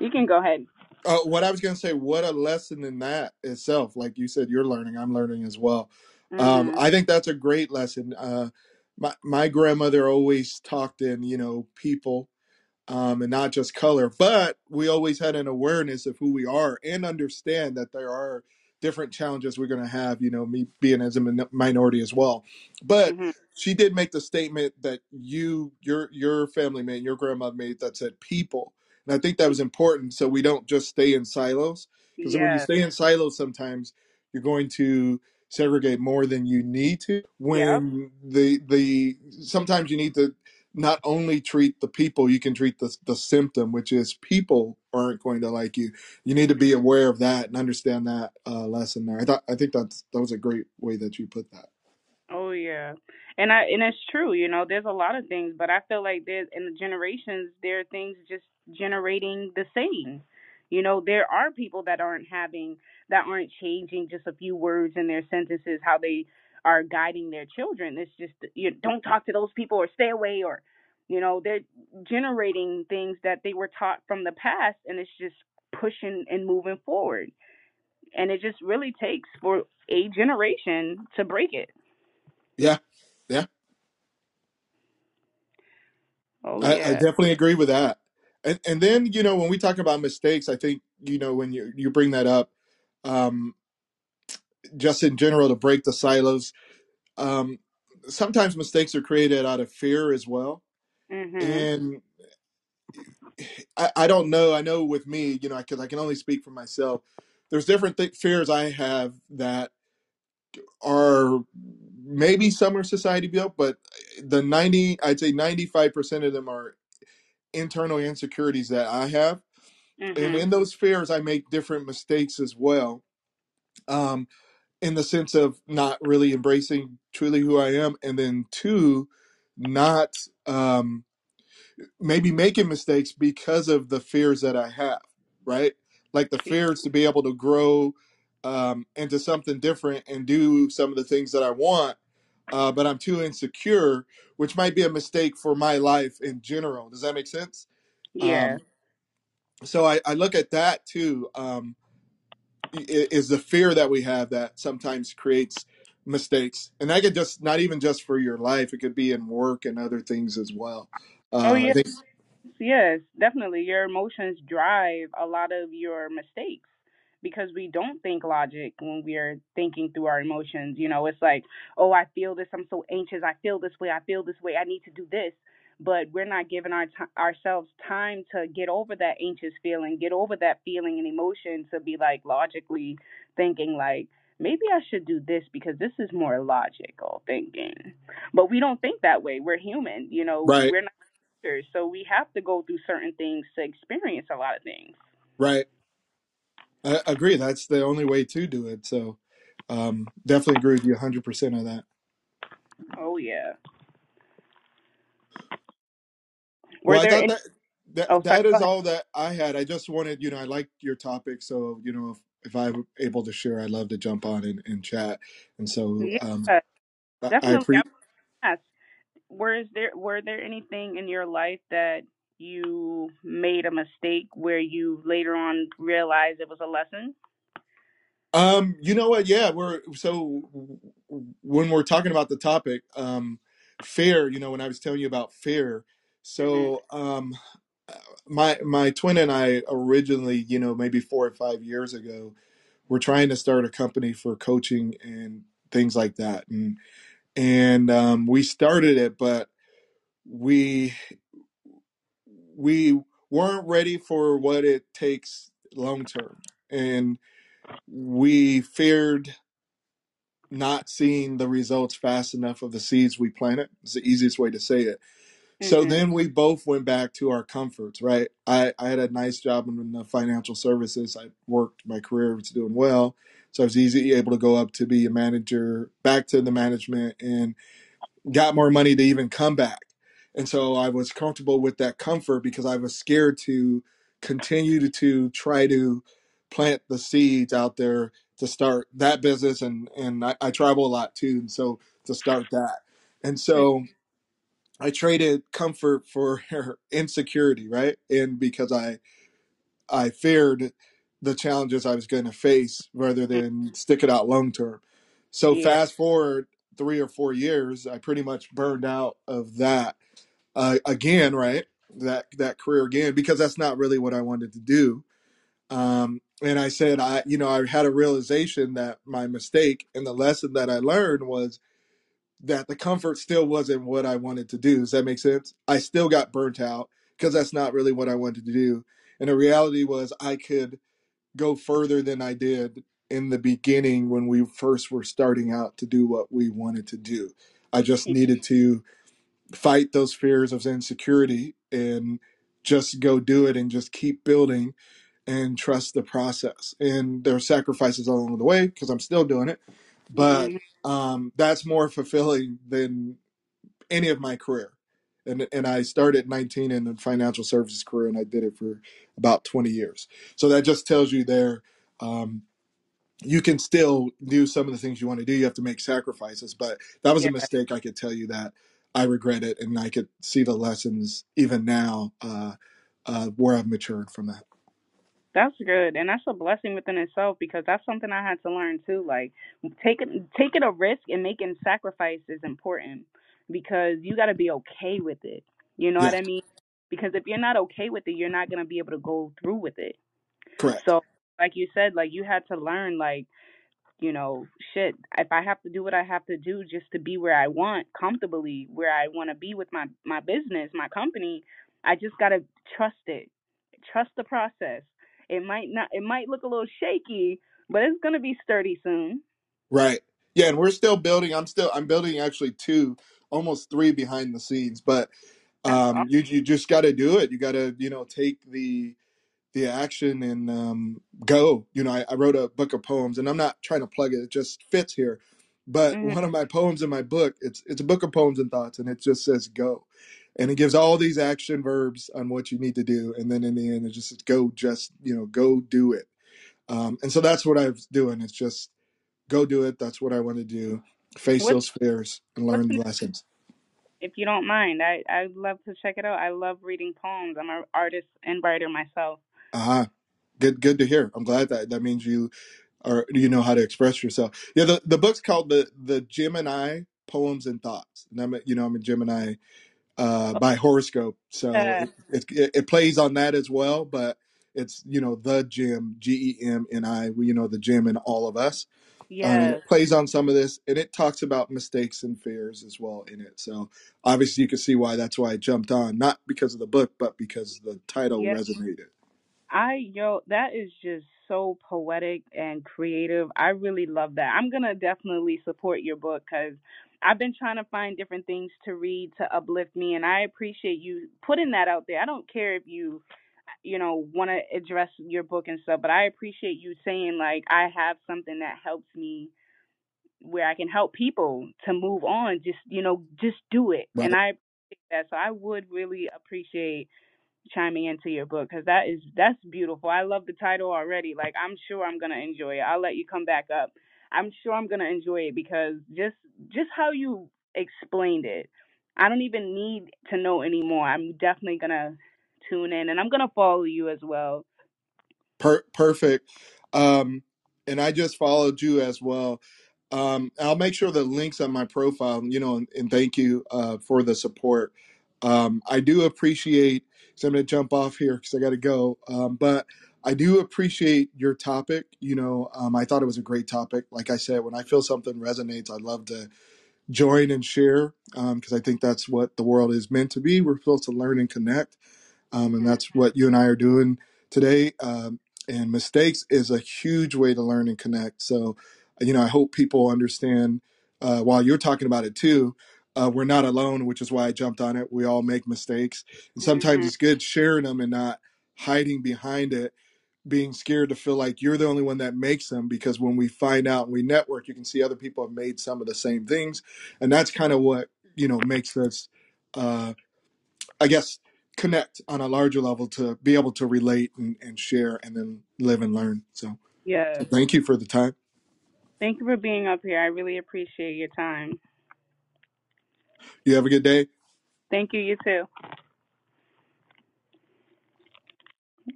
you can go ahead. Uh, what I was going to say, what a lesson in that itself. Like you said, you're learning. I'm learning as well. Um, Mhm. I think that's a great lesson. Uh, my my grandmother always talked in you know people um, and not just color. But we always had an awareness of who we are and understand that there are different challenges we're going to have. You know, me being as a min- minority as well. But Mhm. she did make the statement that you, your, your family made, your grandmother made that said people, and I think that was important. So we don't just stay in silos because when you stay in silos, sometimes you're going to segregate more than you need to when the the sometimes you need to not only treat the people, you can treat the the symptom, which is people aren't going to like you. You need to be aware of that and understand that uh, lesson there. I thought I think that's that was a great way that you put that. Yeah. And I and it's true, you know, there's a lot of things, but I feel like there's in the generations there are things just generating the same. You know, there are people that aren't having that aren't changing just a few words in their sentences how they are guiding their children. It's just you don't talk to those people or stay away or you know, they're generating things that they were taught from the past and it's just pushing and moving forward. And it just really takes for a generation to break it. Yeah, yeah, Oh I, I yeah. definitely agree with that. And and then you know when we talk about mistakes, I think you know when you you bring that up, um, just in general to break the silos. Um, sometimes mistakes are created out of fear as well, Mhm. and I, I don't know. I know with me, you know, because I can only speak for myself. There's different th- fears I have that are maybe some are society built, but the 90, I'd say 95% of them are internal insecurities that I have. And Mhm. in those fears, I make different mistakes as well. Um, in the sense of not really embracing truly who I am. And then two, not, um, maybe making mistakes because of the fears that I have, right? Like the fears to be able to grow um, into something different and do some of the things that I want, uh, but I'm too insecure, which might be a mistake for my life in general. Does that make sense? Yeah. Um, so I, I look at that too. Um, is the fear that we have that sometimes creates mistakes, and that could just not even just for your life; it could be in work and other things as well. Oh Uh, I yeah. Yes, definitely. Your emotions drive a lot of your mistakes because we don't think logic when we are thinking through our emotions. You know, it's like, oh, I feel this. I'm so anxious. I feel this way. I feel this way. I need to do this. But we're not giving our t- ourselves time to get over that anxious feeling, get over that feeling and emotion to be like logically thinking like maybe I should do this because this is more logical thinking. But we don't think that way. We're human. You know, right, we're not so we have to go through certain things to experience a lot of things. right. I agree. That's the only way to do it. So, um, definitely agree with you 100% on that. Oh yeah. Were Well, I there thought any? that that Oh, sorry. that Go is ahead. all that I had. I just wanted, you know, I liked your topic, so you know, if, if I'm able to share, I'd love to jump on and, and chat. And so, um, Yeah, I, I definitely. I appreciate. asked, were there were there anything in your life that you made a mistake where you later on realized it was a lesson? Um, you know what? Yeah, we're so when we're talking about the topic, um, fear. You know, when I was telling you about fear, so um, my my twin and I originally, you know, maybe four or five years ago, were trying to start a company for coaching and things like that, and and um, we started it, but we we weren't ready for what it takes long term, and we feared not seeing the results fast enough of the seeds we planted. It's the easiest way to say it. So Mhm. then we both went back to our comforts, right? I, I had a nice job in the financial services. I worked, my career was doing well. So I was easy able to go up to be a manager, back to the management and got more money to even come back. And so I was comfortable with that comfort because I was scared to continue to, to try to plant the seeds out there to start that business. And, and I, I travel a lot too. And so to start that. And so I traded comfort for insecurity, right? And because I, I feared the challenges I was going to face rather Mhm. than stick it out long term. So Yeah. fast forward three or four years, I pretty much burned out of that uh, again, right? That that career again because that's not really what I wanted to do. Um, and I said, I you know I had a realization that my mistake and the lesson that I learned was that the comfort still wasn't what I wanted to do. Does that make sense? I still got burnt out because that's not really what I wanted to do. And the reality was I could go further than I did in the beginning when we first were starting out to do what we wanted to do. I just needed to fight those fears of insecurity and just go do it and just keep building and trust the process. And there are sacrifices along the way because I'm still doing it, but Mhm. um, that's more fulfilling than any of my career. And, and I started 19 in the financial services career and I did it for about 20 years. So that just tells you there, um, you can still do some of the things you want to do. You have to make sacrifices, but that was a mistake. I could tell you that I regret it, and I could see the lessons even now uh, uh, where I've matured from that. That's good, and that's a blessing within itself because that's something I had to learn too. Like taking taking a risk and making sacrifice is important because you got to be okay with it. You know what Yeah, I mean? Because if you're not okay with it, you're not gonna be able to go through with it. correct. So, like you said, like you had to learn, like you know, shit. If I have to do what I have to do just to be where I want, comfortably, where I want to be with my my business, my company, I just gotta trust it, trust the process. It might not, it might look a little shaky, but it's gonna be sturdy soon. Right. Yeah, and we're still building. I'm still I'm building actually two, almost three behind the scenes. But That's um, awesome. you you just got to do it. You got to you know take the the action and um, go. You know, I, I wrote a book of poems, and I'm not trying to plug it; it just fits here. But hmm one of my poems in my book, it's it's a book of poems and thoughts, and it just says "go," and it gives all these action verbs on what you need to do, and then in the end, it just says "go." Just you know, go do it. Um, and so that's what I was doing. It's just go do it. That's what I want to do. Face What's those fears and learn the, lessons. if you don't mind? I I'd love to check it out. I love reading poems. I'm an artist and writer myself. Ah, good good to hear. I'm glad that that means you are you know how to express yourself. Yeah, the, the book's called the the Gemini Poems and Thoughts, and I'm a, you know I'm a Gemini uh, by horoscope, so it, it it plays on that as well. But it's you know the Gem G E M N I, you know the gem in all of us, um, and yes, plays on some of this, and it talks about mistakes and fears as well in it. So obviously you can see why that's why I jumped on, not because of the book, but because the title yes. resonated. I yo, that is just so poetic and creative. I really love that. I'm gonna definitely support your book because I've been trying to find different things to read to uplift me, and I appreciate you putting that out there. I don't care if you, you know, want to address your book and stuff, but I appreciate you saying like I have something that helps me where I can help people to move on. Just you know, just do it, Right. and I appreciate that. So I would really appreciate chiming into your book because that is that's beautiful. I love the title already. Like I'm sure I'm gonna enjoy it. I'll let you come back up. I'm sure I'm gonna enjoy it because just just how you explained it, I don't even need to know anymore. I'm definitely gonna tune in and I'm gonna follow you as well. Per- perfect. Um, and I just followed you as well. Um, I'll make sure the links on my profile, you know, and, and thank you uh, for the support. Um, I do appreciate, so I'm going to jump off here because I got to go. Um, but I do appreciate your topic. You know, um, I thought it was a great topic. Like I said, when I feel something resonates, I'd love to join and share because I think that's what the world is meant to be. We're supposed to learn and connect um, and that's what you and I are doing today. Um, and mistakes is a huge way to learn and connect. So, you know, I hope people understand uh, while you're talking about it too. Uh, we're not alone, which is why I jumped on it. We all make mistakes, and sometimes Mhm. it's good sharing them and not hiding behind it, being scared to feel like you're the only one that makes them. Because when we find out and we network, you can see other people have made some of the same things, and that's kind of what you know makes us. Uh, I guess, connect on a larger level to be able to relate and, and share and then live and learn. So, so thank you for the time. Thank you for being up here. I really appreciate your time. You have a good day. Thank you. You too.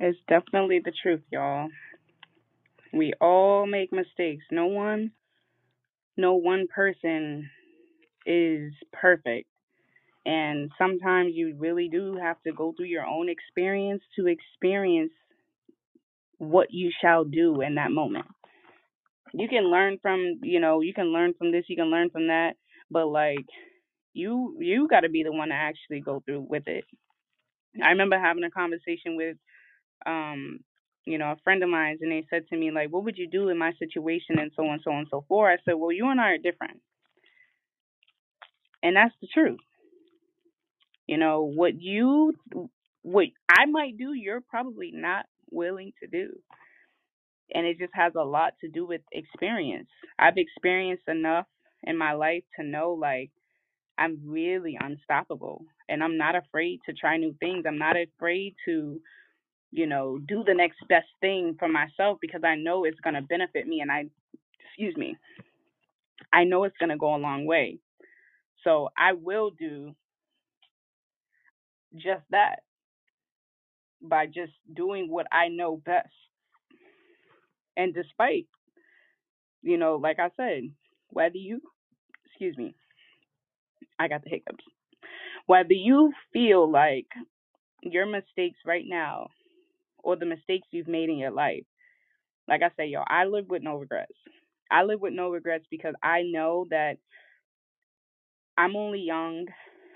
It's definitely the truth, y'all. We all make mistakes. No one, no one person is perfect And sometimes you really do have to go through your own experience to experience what you shall do in that moment. You can learn from, you know, you can learn from this, you can learn from that, but like you you got to be the one to actually go through with it. I remember having a conversation with um you know, a friend of mine and they said to me like, "What would you do in my situation?" and so on so on so forth. I said, "Well, you and I are different." And that's the truth. You know, what you what I might do, you're probably not willing to do. And it just has a lot to do with experience. I've experienced enough in my life to know like I'm really unstoppable and I'm not afraid to try new things. I'm not afraid to, you know, do the next best thing for myself because I know it's going to benefit me and I excuse me. I know it's going to go a long way. So I will do just that by just doing what I know best. And despite you know, like I said, whether you, excuse me, I got the hiccups. Whether you feel like your mistakes right now or the mistakes you've made in your life, like I say, yo, I live with no regrets. I live with no regrets because I know that I'm only young,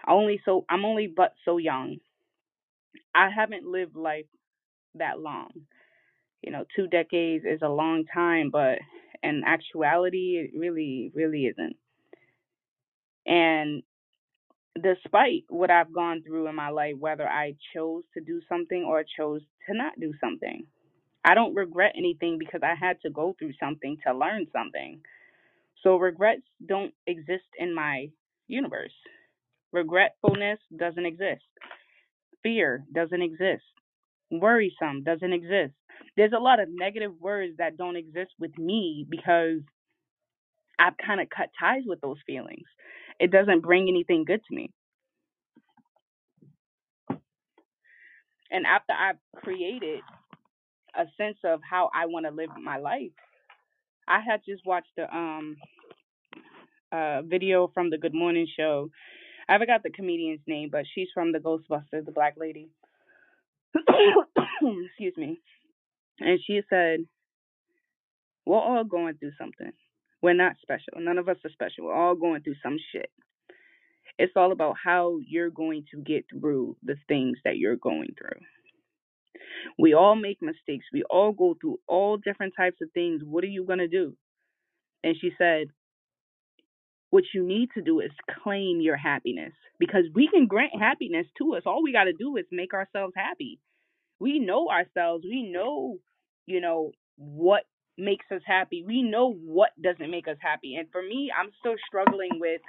only so I'm only but so young. I haven't lived life that long. You know, two decades is a long time, but in actuality, it really, really isn't. And despite what I've gone through in my life, whether I chose to do something or chose to not do something, I don't regret anything because I had to go through something to learn something. So regrets don't exist in my universe. Regretfulness doesn't exist. Fear doesn't exist. Worrisome doesn't exist. There's a lot of negative words that don't exist with me because I've kind of cut ties with those feelings. It doesn't bring anything good to me. And after I've created a sense of how I want to live my life, I had just watched a um video from the Good Morning Show. I forgot the comedian's name, but she's from the Ghostbusters, the black lady. Excuse me. And she said, We're all going through something. We're not special. None of us are special. We're all going through some shit. It's all about how you're going to get through the things that you're going through. We all make mistakes. We all go through all different types of things. What are you going to do? And she said, What you need to do is claim your happiness because we can grant happiness to us. All we got to do is make ourselves happy. We know ourselves. We know, you know, what makes us happy. We know what doesn't make us happy. And for me, I'm still struggling with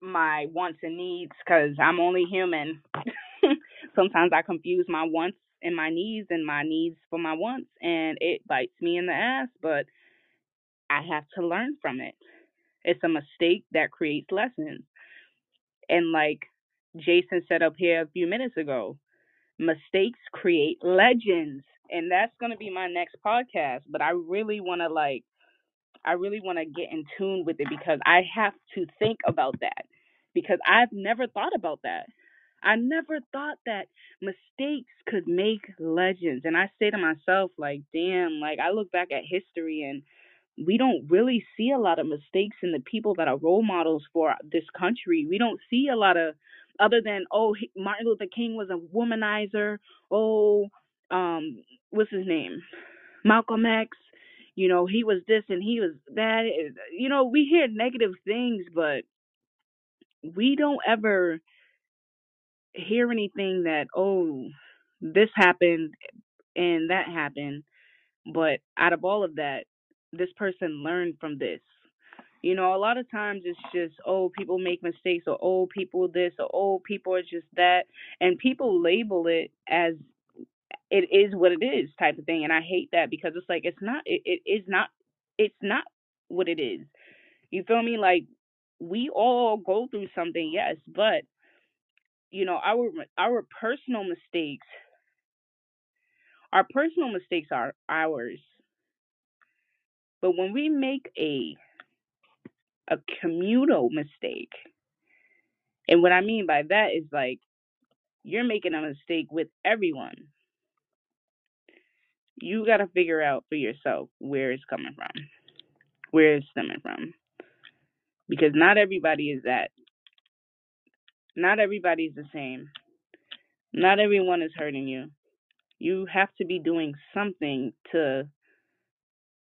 my wants and needs because I'm only human. Sometimes I confuse my wants and my needs and my needs for my wants, and it bites me in the ass, but I have to learn from it. It's a mistake that creates lessons. And like Jason said up here a few minutes ago, mistakes create legends. And that's going to be my next podcast, but I really want to like I really want to get in tune with it because I have to think about that because I've never thought about that. I never thought that mistakes could make legends. And I say to myself, like, damn, like I look back at history and we don't really see a lot of mistakes in the people that are role models for this country. We don't see a lot of, other than, oh, Martin Luther King was a womanizer. Oh, um, what's his name? Malcolm X you know, he was this and he was that. You know, we hear negative things, but we don't ever hear anything that, oh, this happened and that happened. But out of all of that, this person learned from this. You know, a lot of times it's just, oh, people make mistakes, or oh, people this, or oh, people are just that. And people label it as it is what it is type of thing and i hate that because it's like it's not it, it is not it's not what it is. You feel me? Like we all go through something yes but you know our our personal mistakes our personal mistakes are ours. But when we make a a communal mistake and what i mean by that is like you're making a mistake with everyone you got to figure out for yourself where it's coming from, where it's stemming from. Because not everybody is that. Not everybody's the same. Not everyone is hurting you. You have to be doing something to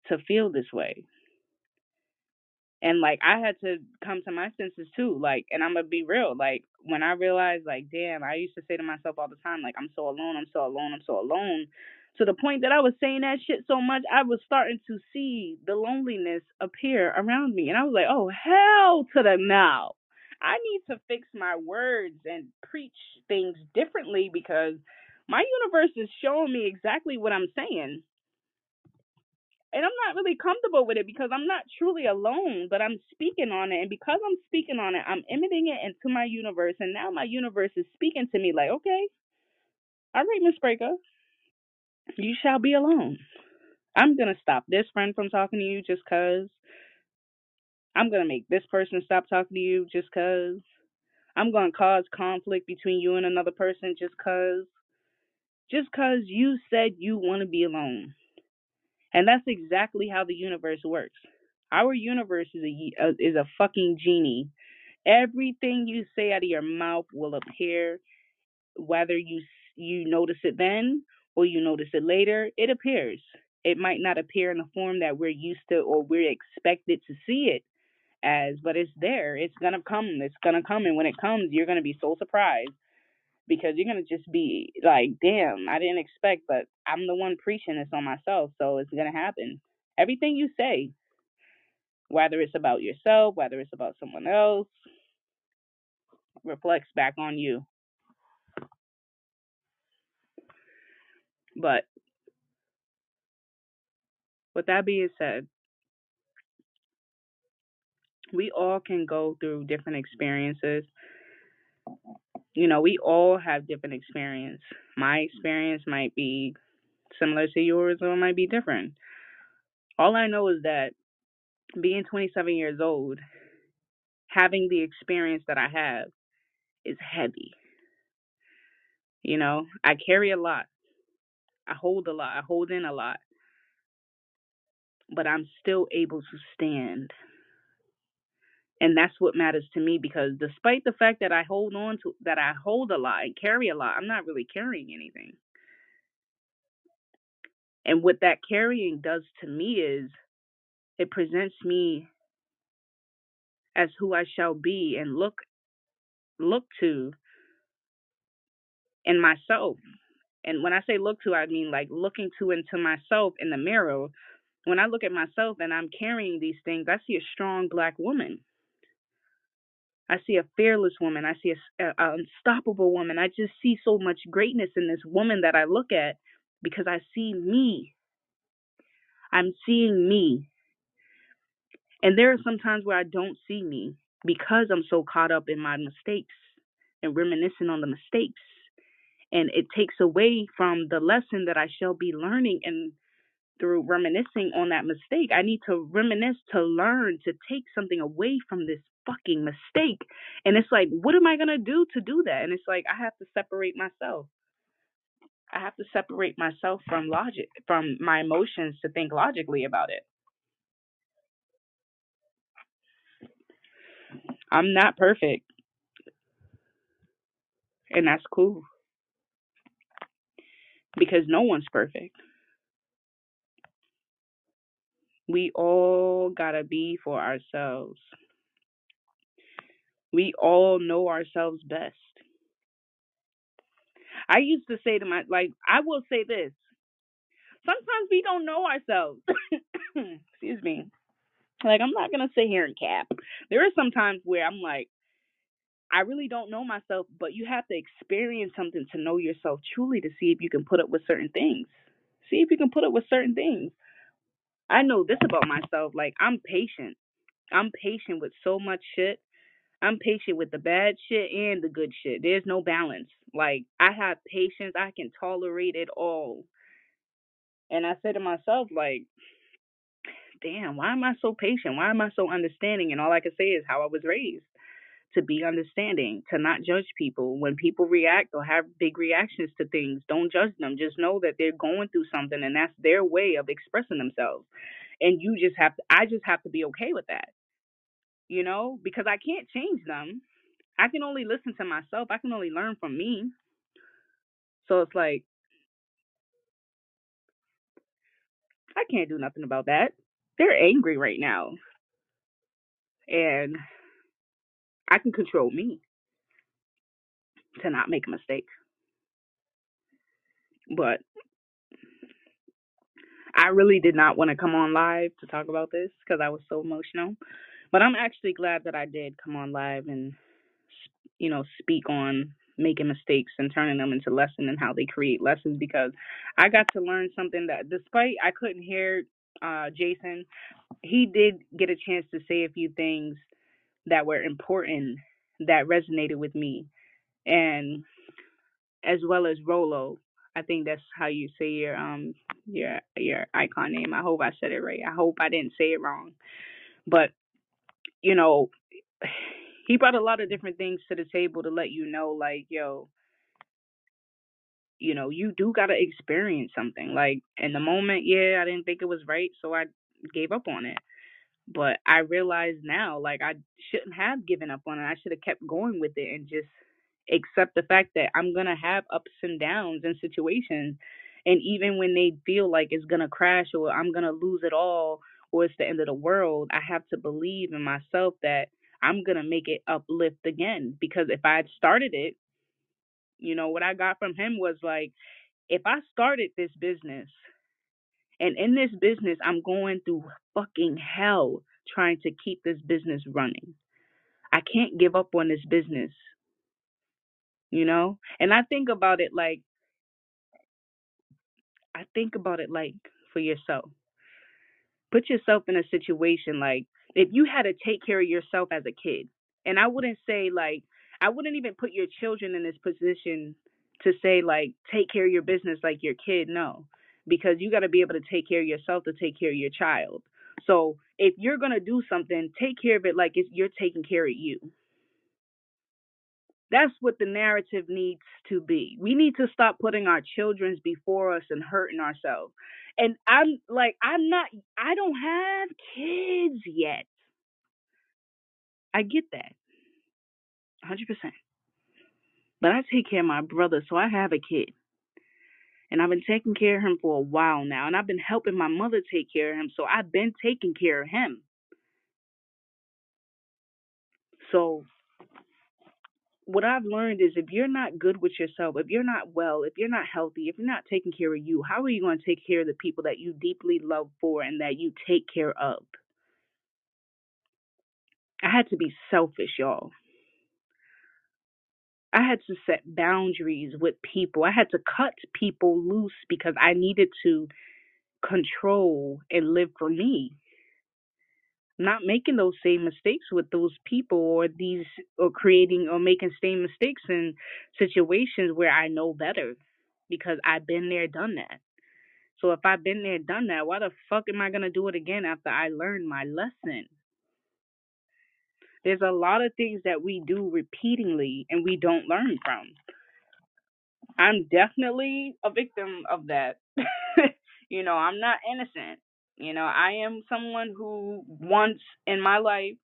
to feel this way and like I had to come to my senses too. Like, and I'm gonna be real. Like when I realized, like, damn, I used to say to myself all the time, like, I'm so alone, I'm so alone, I'm so alone. To the point that I was saying that shit so much, I was starting to see the loneliness appear around me, and I was like, oh hell to the no. I need to fix my words and preach things differently because my universe is showing me exactly what I'm saying and I'm not really comfortable with it because I'm not truly alone, but I'm speaking on it. And because I'm speaking on it, I'm emitting it into my universe. And now my universe is speaking to me like, okay, all right, Miss Breaker, you shall be alone. I'm going to stop this friend from talking to you just because. I'm going to make this person stop talking to you just because. I'm going to cause conflict between you and another person just because. Just because you said you want to be alone. And that's exactly how the universe works. Our universe is a uh, is a fucking genie. Everything you say out of your mouth will appear, whether you you notice it then or you notice it later. It appears. It might not appear in the form that we're used to or we're expected to see it as, but it's there. It's gonna come. It's gonna come, and when it comes, you're gonna be so surprised because you're gonna just be like, "Damn, I didn't expect," but I'm the one preaching this on myself, so it's gonna happen. Everything you say, whether it's about yourself, whether it's about someone else, reflects back on you. But with that being said, we all can go through different experiences. You know, we all have different experience. My experience might be similar to yours or it might be different. All I know is that being 27 years old, having the experience that I have is heavy. You know, I carry a lot. I hold a lot. I hold in a lot. But I'm still able to stand. And that's what matters to me because despite the fact that I hold on to that I hold a lot and carry a lot, I'm not really carrying anything. And what that carrying does to me is it presents me as who I shall be and look look to in myself. And when I say look to, I mean like looking to into myself in the mirror. When I look at myself and I'm carrying these things, I see a strong black woman. I see a fearless woman. I see a, a, unstoppable woman. I just see so much greatness in this woman that I look at because I see me. I'm seeing me. And there are some times where I don't see me because I'm so caught up in my mistakes and reminiscing on the mistakes. And it takes away from the lesson that I shall be learning and through reminiscing on that mistake. I need to reminisce to learn to take something away from this fucking mistake. And it's like, what am I going to do to do that? And it's like, I have to separate myself. I have to separate myself from logic, from my emotions to think logically about it. I'm not perfect. And that's cool. Because no one's perfect. We all got to be for ourselves. We all know ourselves best. I used to say to my, like, I will say this. Sometimes we don't know ourselves. Excuse me. Like, I'm not to sit here and cap. There are some times where I'm like, I really don't know myself, but you have to experience something to know yourself truly to see if you can put up with certain things. See if you can put up with certain things. I know this about myself. Like, I'm patient. I'm patient with so much shit. I'm patient with the bad shit and the good shit. There's no balance. Like, I have patience. I can tolerate it all. And I say to myself, like, damn, why am I so patient? Why am I so understanding? And all I can say is how I was raised to be understanding, to not judge people. When people react or have big reactions to things, don't judge them. Just know that they're going through something and that's their way of expressing themselves. And you just have to, I just have to be okay with that, you know, because I can't change them. I can only listen to myself, I can only learn from me. So it's like, I can't do nothing about that. They're angry right now. And I can control me to not make a mistake. But I really did not want to come on live to talk about this because I was so emotional. But I'm actually glad that I did come on live and, you know, speak on making mistakes and turning them into lessons and how they create lessons because I got to learn something that, despite I couldn't hear uh, Jason, he did get a chance to say a few things that were important that resonated with me. And as well as Rolo. I think that's how you say your um your your icon name. I hope I said it right. I hope I didn't say it wrong. But you know, he brought a lot of different things to the table to let you know like, yo, you know, you do got to experience something. Like in the moment, yeah, I didn't think it was right, so I gave up on it. But I realize now like I shouldn't have given up on it. I should have kept going with it and just accept the fact that I'm to have ups and downs in situations And even when they feel like it's to crash or I'm to lose it all or it's the end of the world, I have to believe in myself that I'm to make it uplift again. Because if I had started it, you know, what I got from him was like, if I started this business and in this business, I'm going through fucking hell trying to keep this business running. I can't give up on this business, you know? And I think about it like, I think about it like for yourself. Put yourself in a situation like if you had to take care of yourself as a kid, and I wouldn't say like, I wouldn't even put your children in this position to say like, take care of your business like your kid. No, because you got to be able to take care of yourself to take care of your child. So if you're gonna do something, take care of it like it's, you're taking care of you. That's what the narrative needs to be. We need to stop putting our children's before us and hurting ourselves. And I'm like, I'm not, I don't have kids yet. I get that, 100%. But I take care of my brother, so I have a kid. And I've been taking care of him for a while now. And I've been helping my mother take care of him, so I've been taking care of him. So what I've learned is if you're not good with yourself, if you're not well, if you're not healthy, if you're not taking care of you, how are you going to take care of the people that you deeply love for and that you take care of? I had to be selfish, y'all. I had to set boundaries with people. I had to cut people loose because I needed to control and live for me. Not making those same mistakes with those people or these or creating or making same mistakes in situations where I know better because I've been there, done that. So if I've been there, done that, why the fuck am I gonna do it again after I learned my lesson? There's a lot of things that we do repeatedly and we don't learn from. I'm definitely a victim of that. you know, I'm not innocent. You know, I am someone who once in my life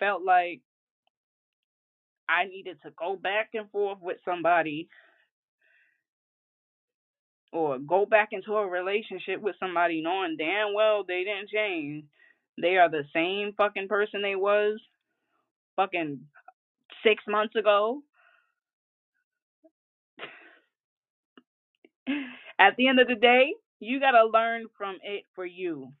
felt like I needed to go back and forth with somebody or go back into a relationship with somebody knowing damn well they didn't change. They are the same fucking person they was fucking six months ago. At the end of the day, you gotta learn from it for you.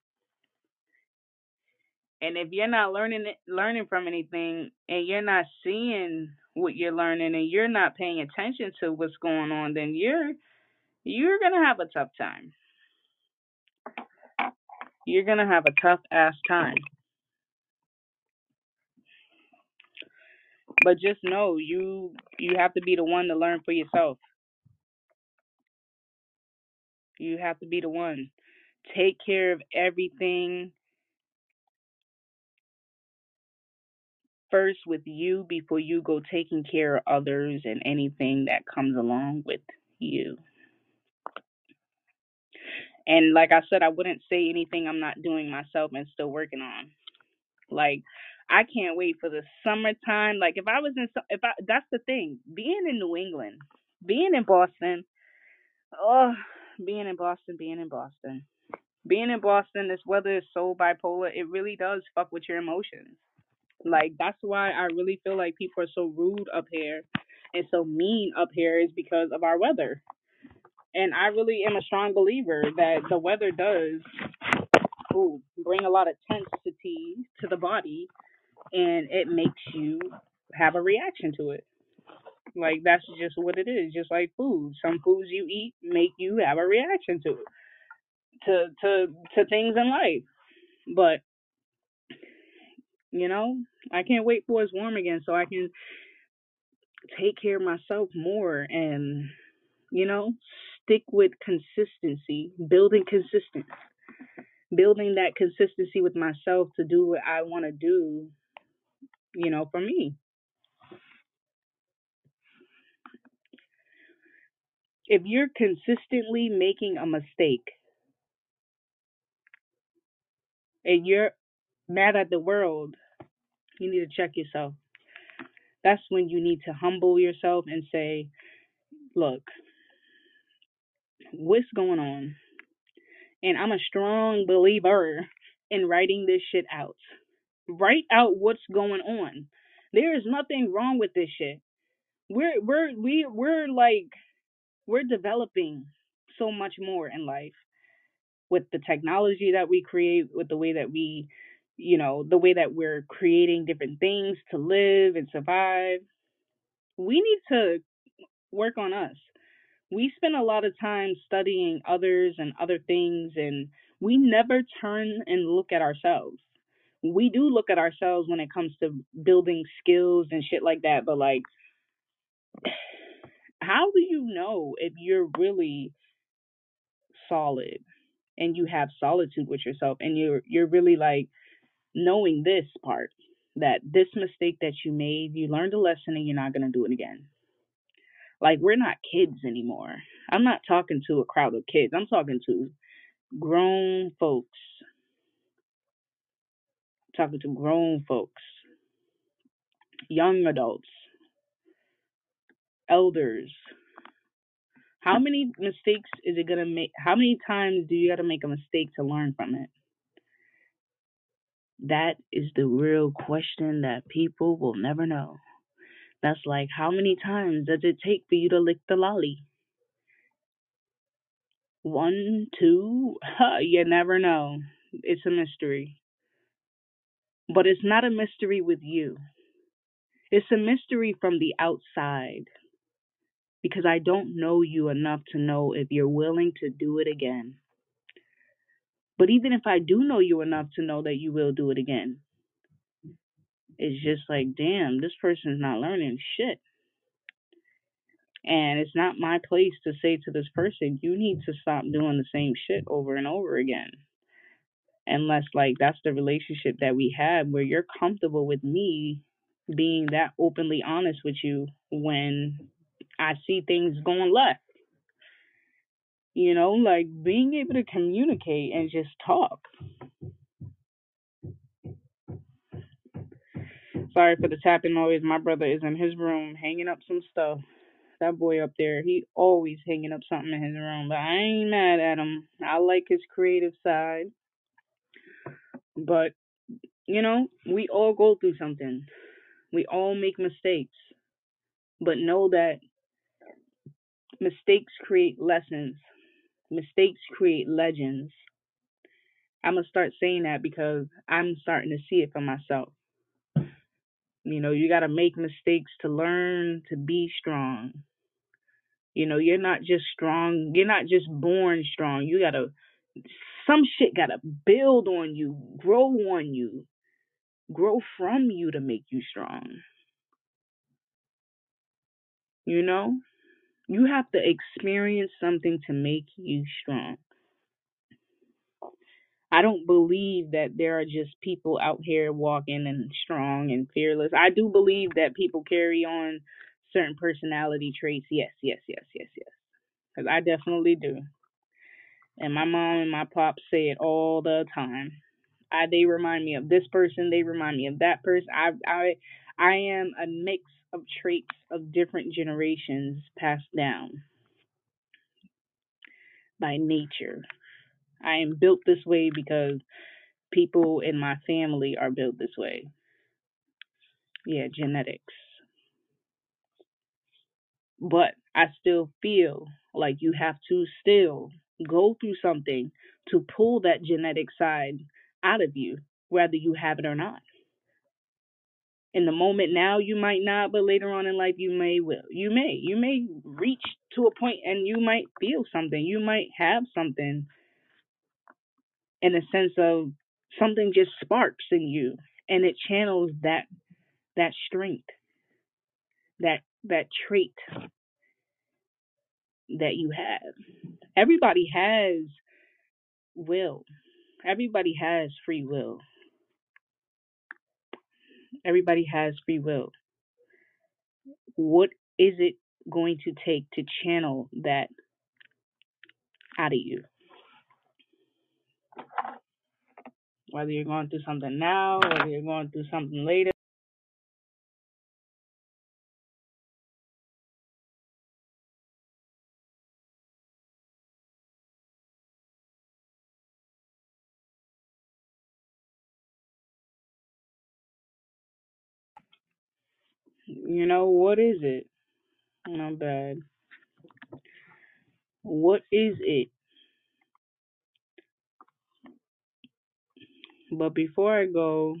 And if you're not learning learning from anything, and you're not seeing what you're learning, and you're not paying attention to what's going on, then you're you're gonna have a tough time. You're gonna have a tough ass time. But just know you you have to be the one to learn for yourself. You have to be the one. Take care of everything first with you before you go taking care of others and anything that comes along with you. And like I said, I wouldn't say anything I'm not doing myself and still working on. Like I can't wait for the summertime. Like if I was in, if I that's the thing, being in New England, being in Boston, oh, being in Boston, being in Boston, being in Boston, this weather is so bipolar. It really does fuck with your emotions. Like that's why I really feel like people are so rude up here and so mean up here is because of our weather. And I really am a strong believer that the weather does ooh, bring a lot of tensity to the body and it makes you have a reaction to it. Like that's just what it is, just like food. Some foods you eat make you have a reaction to it. To to to things in life. But you know, I can't wait for it's warm again so I can take care of myself more and you know, stick with consistency, building consistent, building that consistency with myself to do what I want to do, you know, for me. If you're consistently making a mistake and you're mad at the world, you need to check yourself. That's when you need to humble yourself and say, look, what's going on. And I'm a strong believer in writing this shit out. Write out what's going on. There is nothing wrong with this shit. We're we're we we're like we're developing so much more in life with the technology that we create, with the way that we, you know, the way that we're creating different things to live and survive. We need to work on us. We spend a lot of time studying others and other things, and we never turn and look at ourselves. We do look at ourselves when it comes to building skills and shit like that, but like, how do you know if you're really solid and you have solitude with yourself and you're you're really like knowing this part that this mistake that you made, you learned a lesson and you're not going to do it again. Like we're not kids anymore. I'm not talking to a crowd of kids. I'm talking to grown folks. Talking to grown folks, young adults, elders. How many mistakes is it gonna make? How many times do you got to make a mistake to learn from it? That is the real question that people will never know. That's like, how many times does it take for you to lick the lolly? One, two, you never know. It's a mystery. But it's not a mystery with you. It's a mystery from the outside because I don't know you enough to know if you're willing to do it again. But even if I do know you enough to know that you will do it again, it's just like, damn, this person's not learning shit. And it's not my place to say to this person, you need to stop doing the same shit over and over again. Unless, like, that's the relationship that we have where you're comfortable with me being that openly honest with you when I see things going left. You know, like being able to communicate and just talk. Sorry for the tapping noise. My brother is in his room hanging up some stuff. That boy up there, he always hanging up something in his room, but I ain't mad at him. I like his creative side. But, you know, we all go through something. We all make mistakes. But know that mistakes create lessons. Mistakes create legends. I'm going to start saying that because I'm starting to see it for myself. You know, you got to make mistakes to learn to be strong. You know, you're not just strong, you're not just born strong. You got to, some shit got to build on you, grow on you, grow from you to make you strong. You know, you have to experience something to make you strong. I don't believe that there are just people out here walking and strong and fearless. I do believe that people carry on certain personality traits. Yes, yes, yes, yes, yes. Because I definitely do. And my mom and my pop say it all the time. I they remind me of this person, they remind me of that person. I I I am a mix of traits of different generations passed down by nature. I am built this way because people in my family are built this way. Yeah, genetics. But I still feel like you have to still go through something to pull that genetic side out of you, whether you have it or not. In the moment now, you might not, but later on in life, you may will. You may. You may reach to a point and you might feel something. You might have something in a sense of something just sparks in you and it channels that that strength that that trait that you have everybody has will. Everybody has free will. Everybody has free will. What is it going to take to channel that out of you? Whether you're going through something now, whether you're going through something later. You know, what is it? Not bad. What is it? But before I go,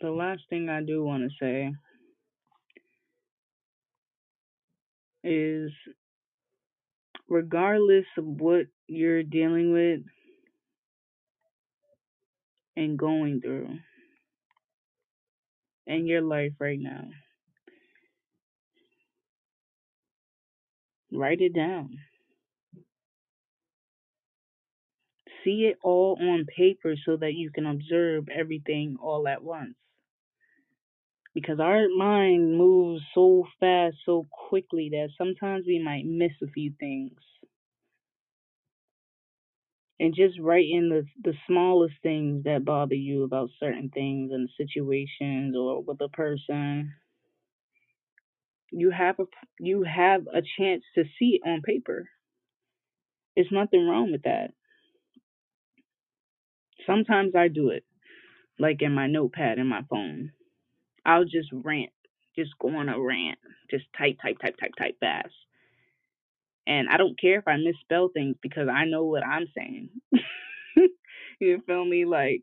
the last thing I do want to say is regardless of what you're dealing with and going through in your life right now, write it down. See it all on paper so that you can observe everything all at once. Because our mind moves so fast, so quickly that sometimes we might miss a few things. And just write in the the smallest things that bother you about certain things and situations or with a person. You have a you have a chance to see it on paper. There's nothing wrong with that. Sometimes I do it, like in my notepad in my phone. I'll just rant, just go on a rant, just type, type, type, type, type fast. And I don't care if I misspell things because I know what I'm saying. you feel me? Like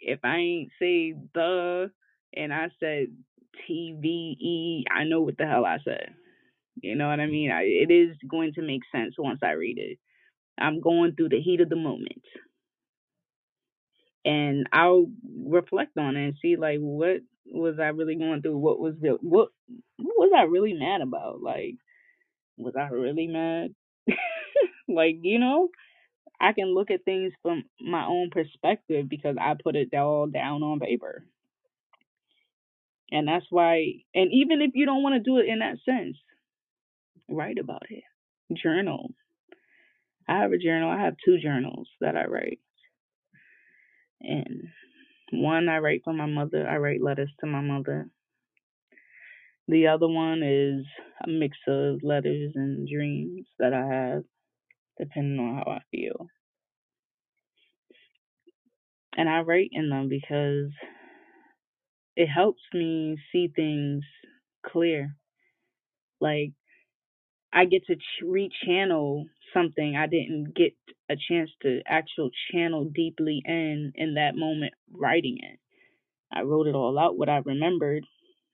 if I ain't say the and I said T V E, I know what the hell I said. You know what I mean? I, it is going to make sense once I read it. I'm going through the heat of the moment. and I'll reflect on it and see like what was I really going through? What was the what what was I really mad about? Like was I really mad? like, you know, I can look at things from my own perspective because I put it all down on paper. And that's why and even if you don't want to do it in that sense, write about it. Journal. I have a journal. I have two journals that I write. And one I write for my mother. I write letters to my mother The other one is a mix of letters and dreams that I have, depending on how I feel. And I write in them because it helps me see things clear. Like, I get to ch- rechannel something I didn't get a chance to actual channel deeply in in that moment writing it. I wrote it all out, what I remembered.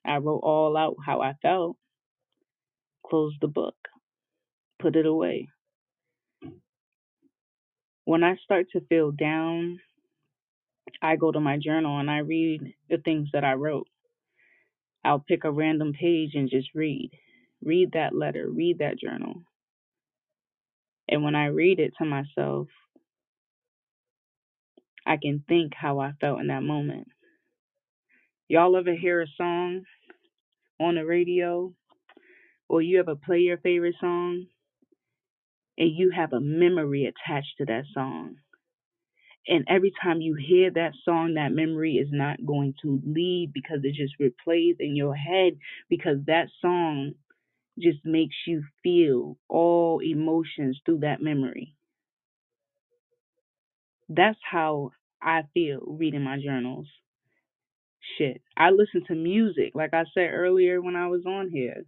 I wrote all out how I felt, closed the book, put it away. When I start to feel down I go to my journal and I read the things that I wrote. I'll pick a random page and just read. Read that letter, read that journal. And when I read it to myself, I can think how I felt in that moment. Y'all ever hear a song on the radio or you ever play your favorite song and you have a memory attached to that song? And every time you hear that song, that memory is not going to leave because it just replays in your head because that song just makes you feel all emotions through that memory. That's how I feel reading my journals. Shit. I listen to music. Like I said earlier when I was on here,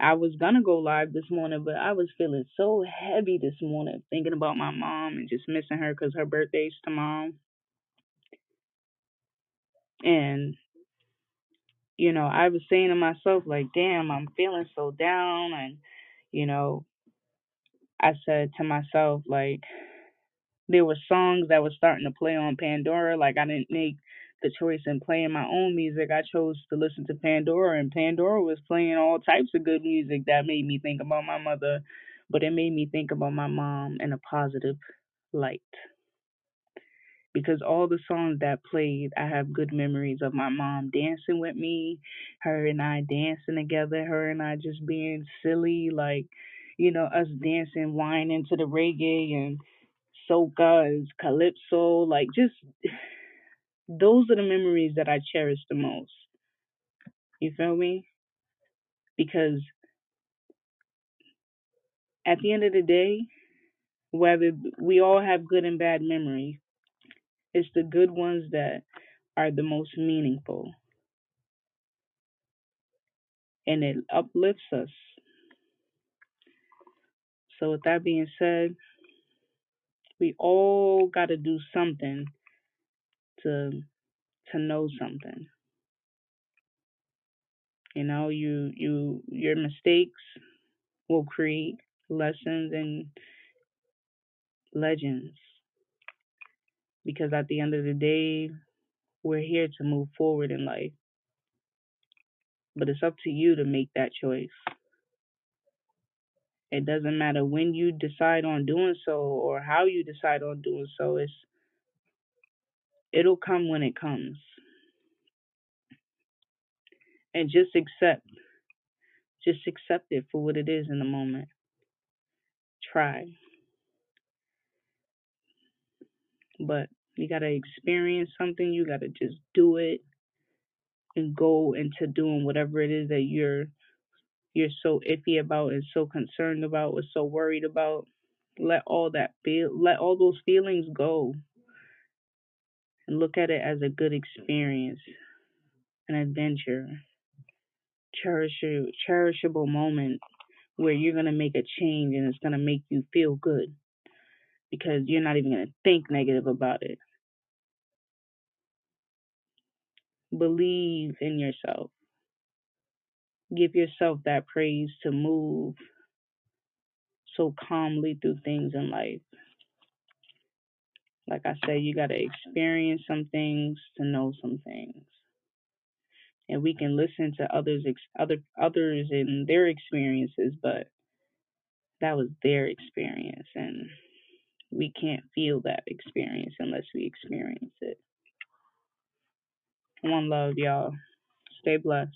I was to go live this morning, but I was feeling so heavy this morning thinking about my mom and just missing her because her birthday's tomorrow. And, you know, I was saying to myself, like, damn, I'm feeling so down. And, you know, I said to myself, like, there were songs that were starting to play on Pandora. Like I didn't make the choice in playing my own music. I chose to listen to Pandora, and Pandora was playing all types of good music that made me think about my mother, but it made me think about my mom in a positive light. Because all the songs that played, I have good memories of my mom dancing with me, her and I dancing together, her and I just being silly, like, you know, us dancing, wining to the reggae and soca calypso, like just those are the memories that I cherish the most. You feel me? Because at the end of the day, whether we all have good and bad memories, It's the good ones that are the most meaningful and it uplifts us. So, with that being said, we all got to do something to to know something. You know, you you your mistakes will create lessons and legends because at the end of the day, we're here to move forward in life. But it's up to you to make that choice. It doesn't matter when you decide on doing so or how you decide on doing so. It's it'll come when it comes. And just accept. Just accept it for what it is in the moment. Try. But you gotta experience something, you gotta just do it and go into doing whatever it is that you're you're so iffy about and so concerned about or so worried about. Let all that feel let all those feelings go look at it as a good experience, an adventure, cherish cherishable moment where you're gonna make a change and it's gonna make you feel good because you're not even gonna think negative about it. Believe in yourself. Give yourself that praise to move so calmly through things in life. Like I said, you got to experience some things to know some things. And we can listen to others other others and their experiences, but that was their experience and we can't feel that experience unless we experience it. One love, y'all. Stay blessed.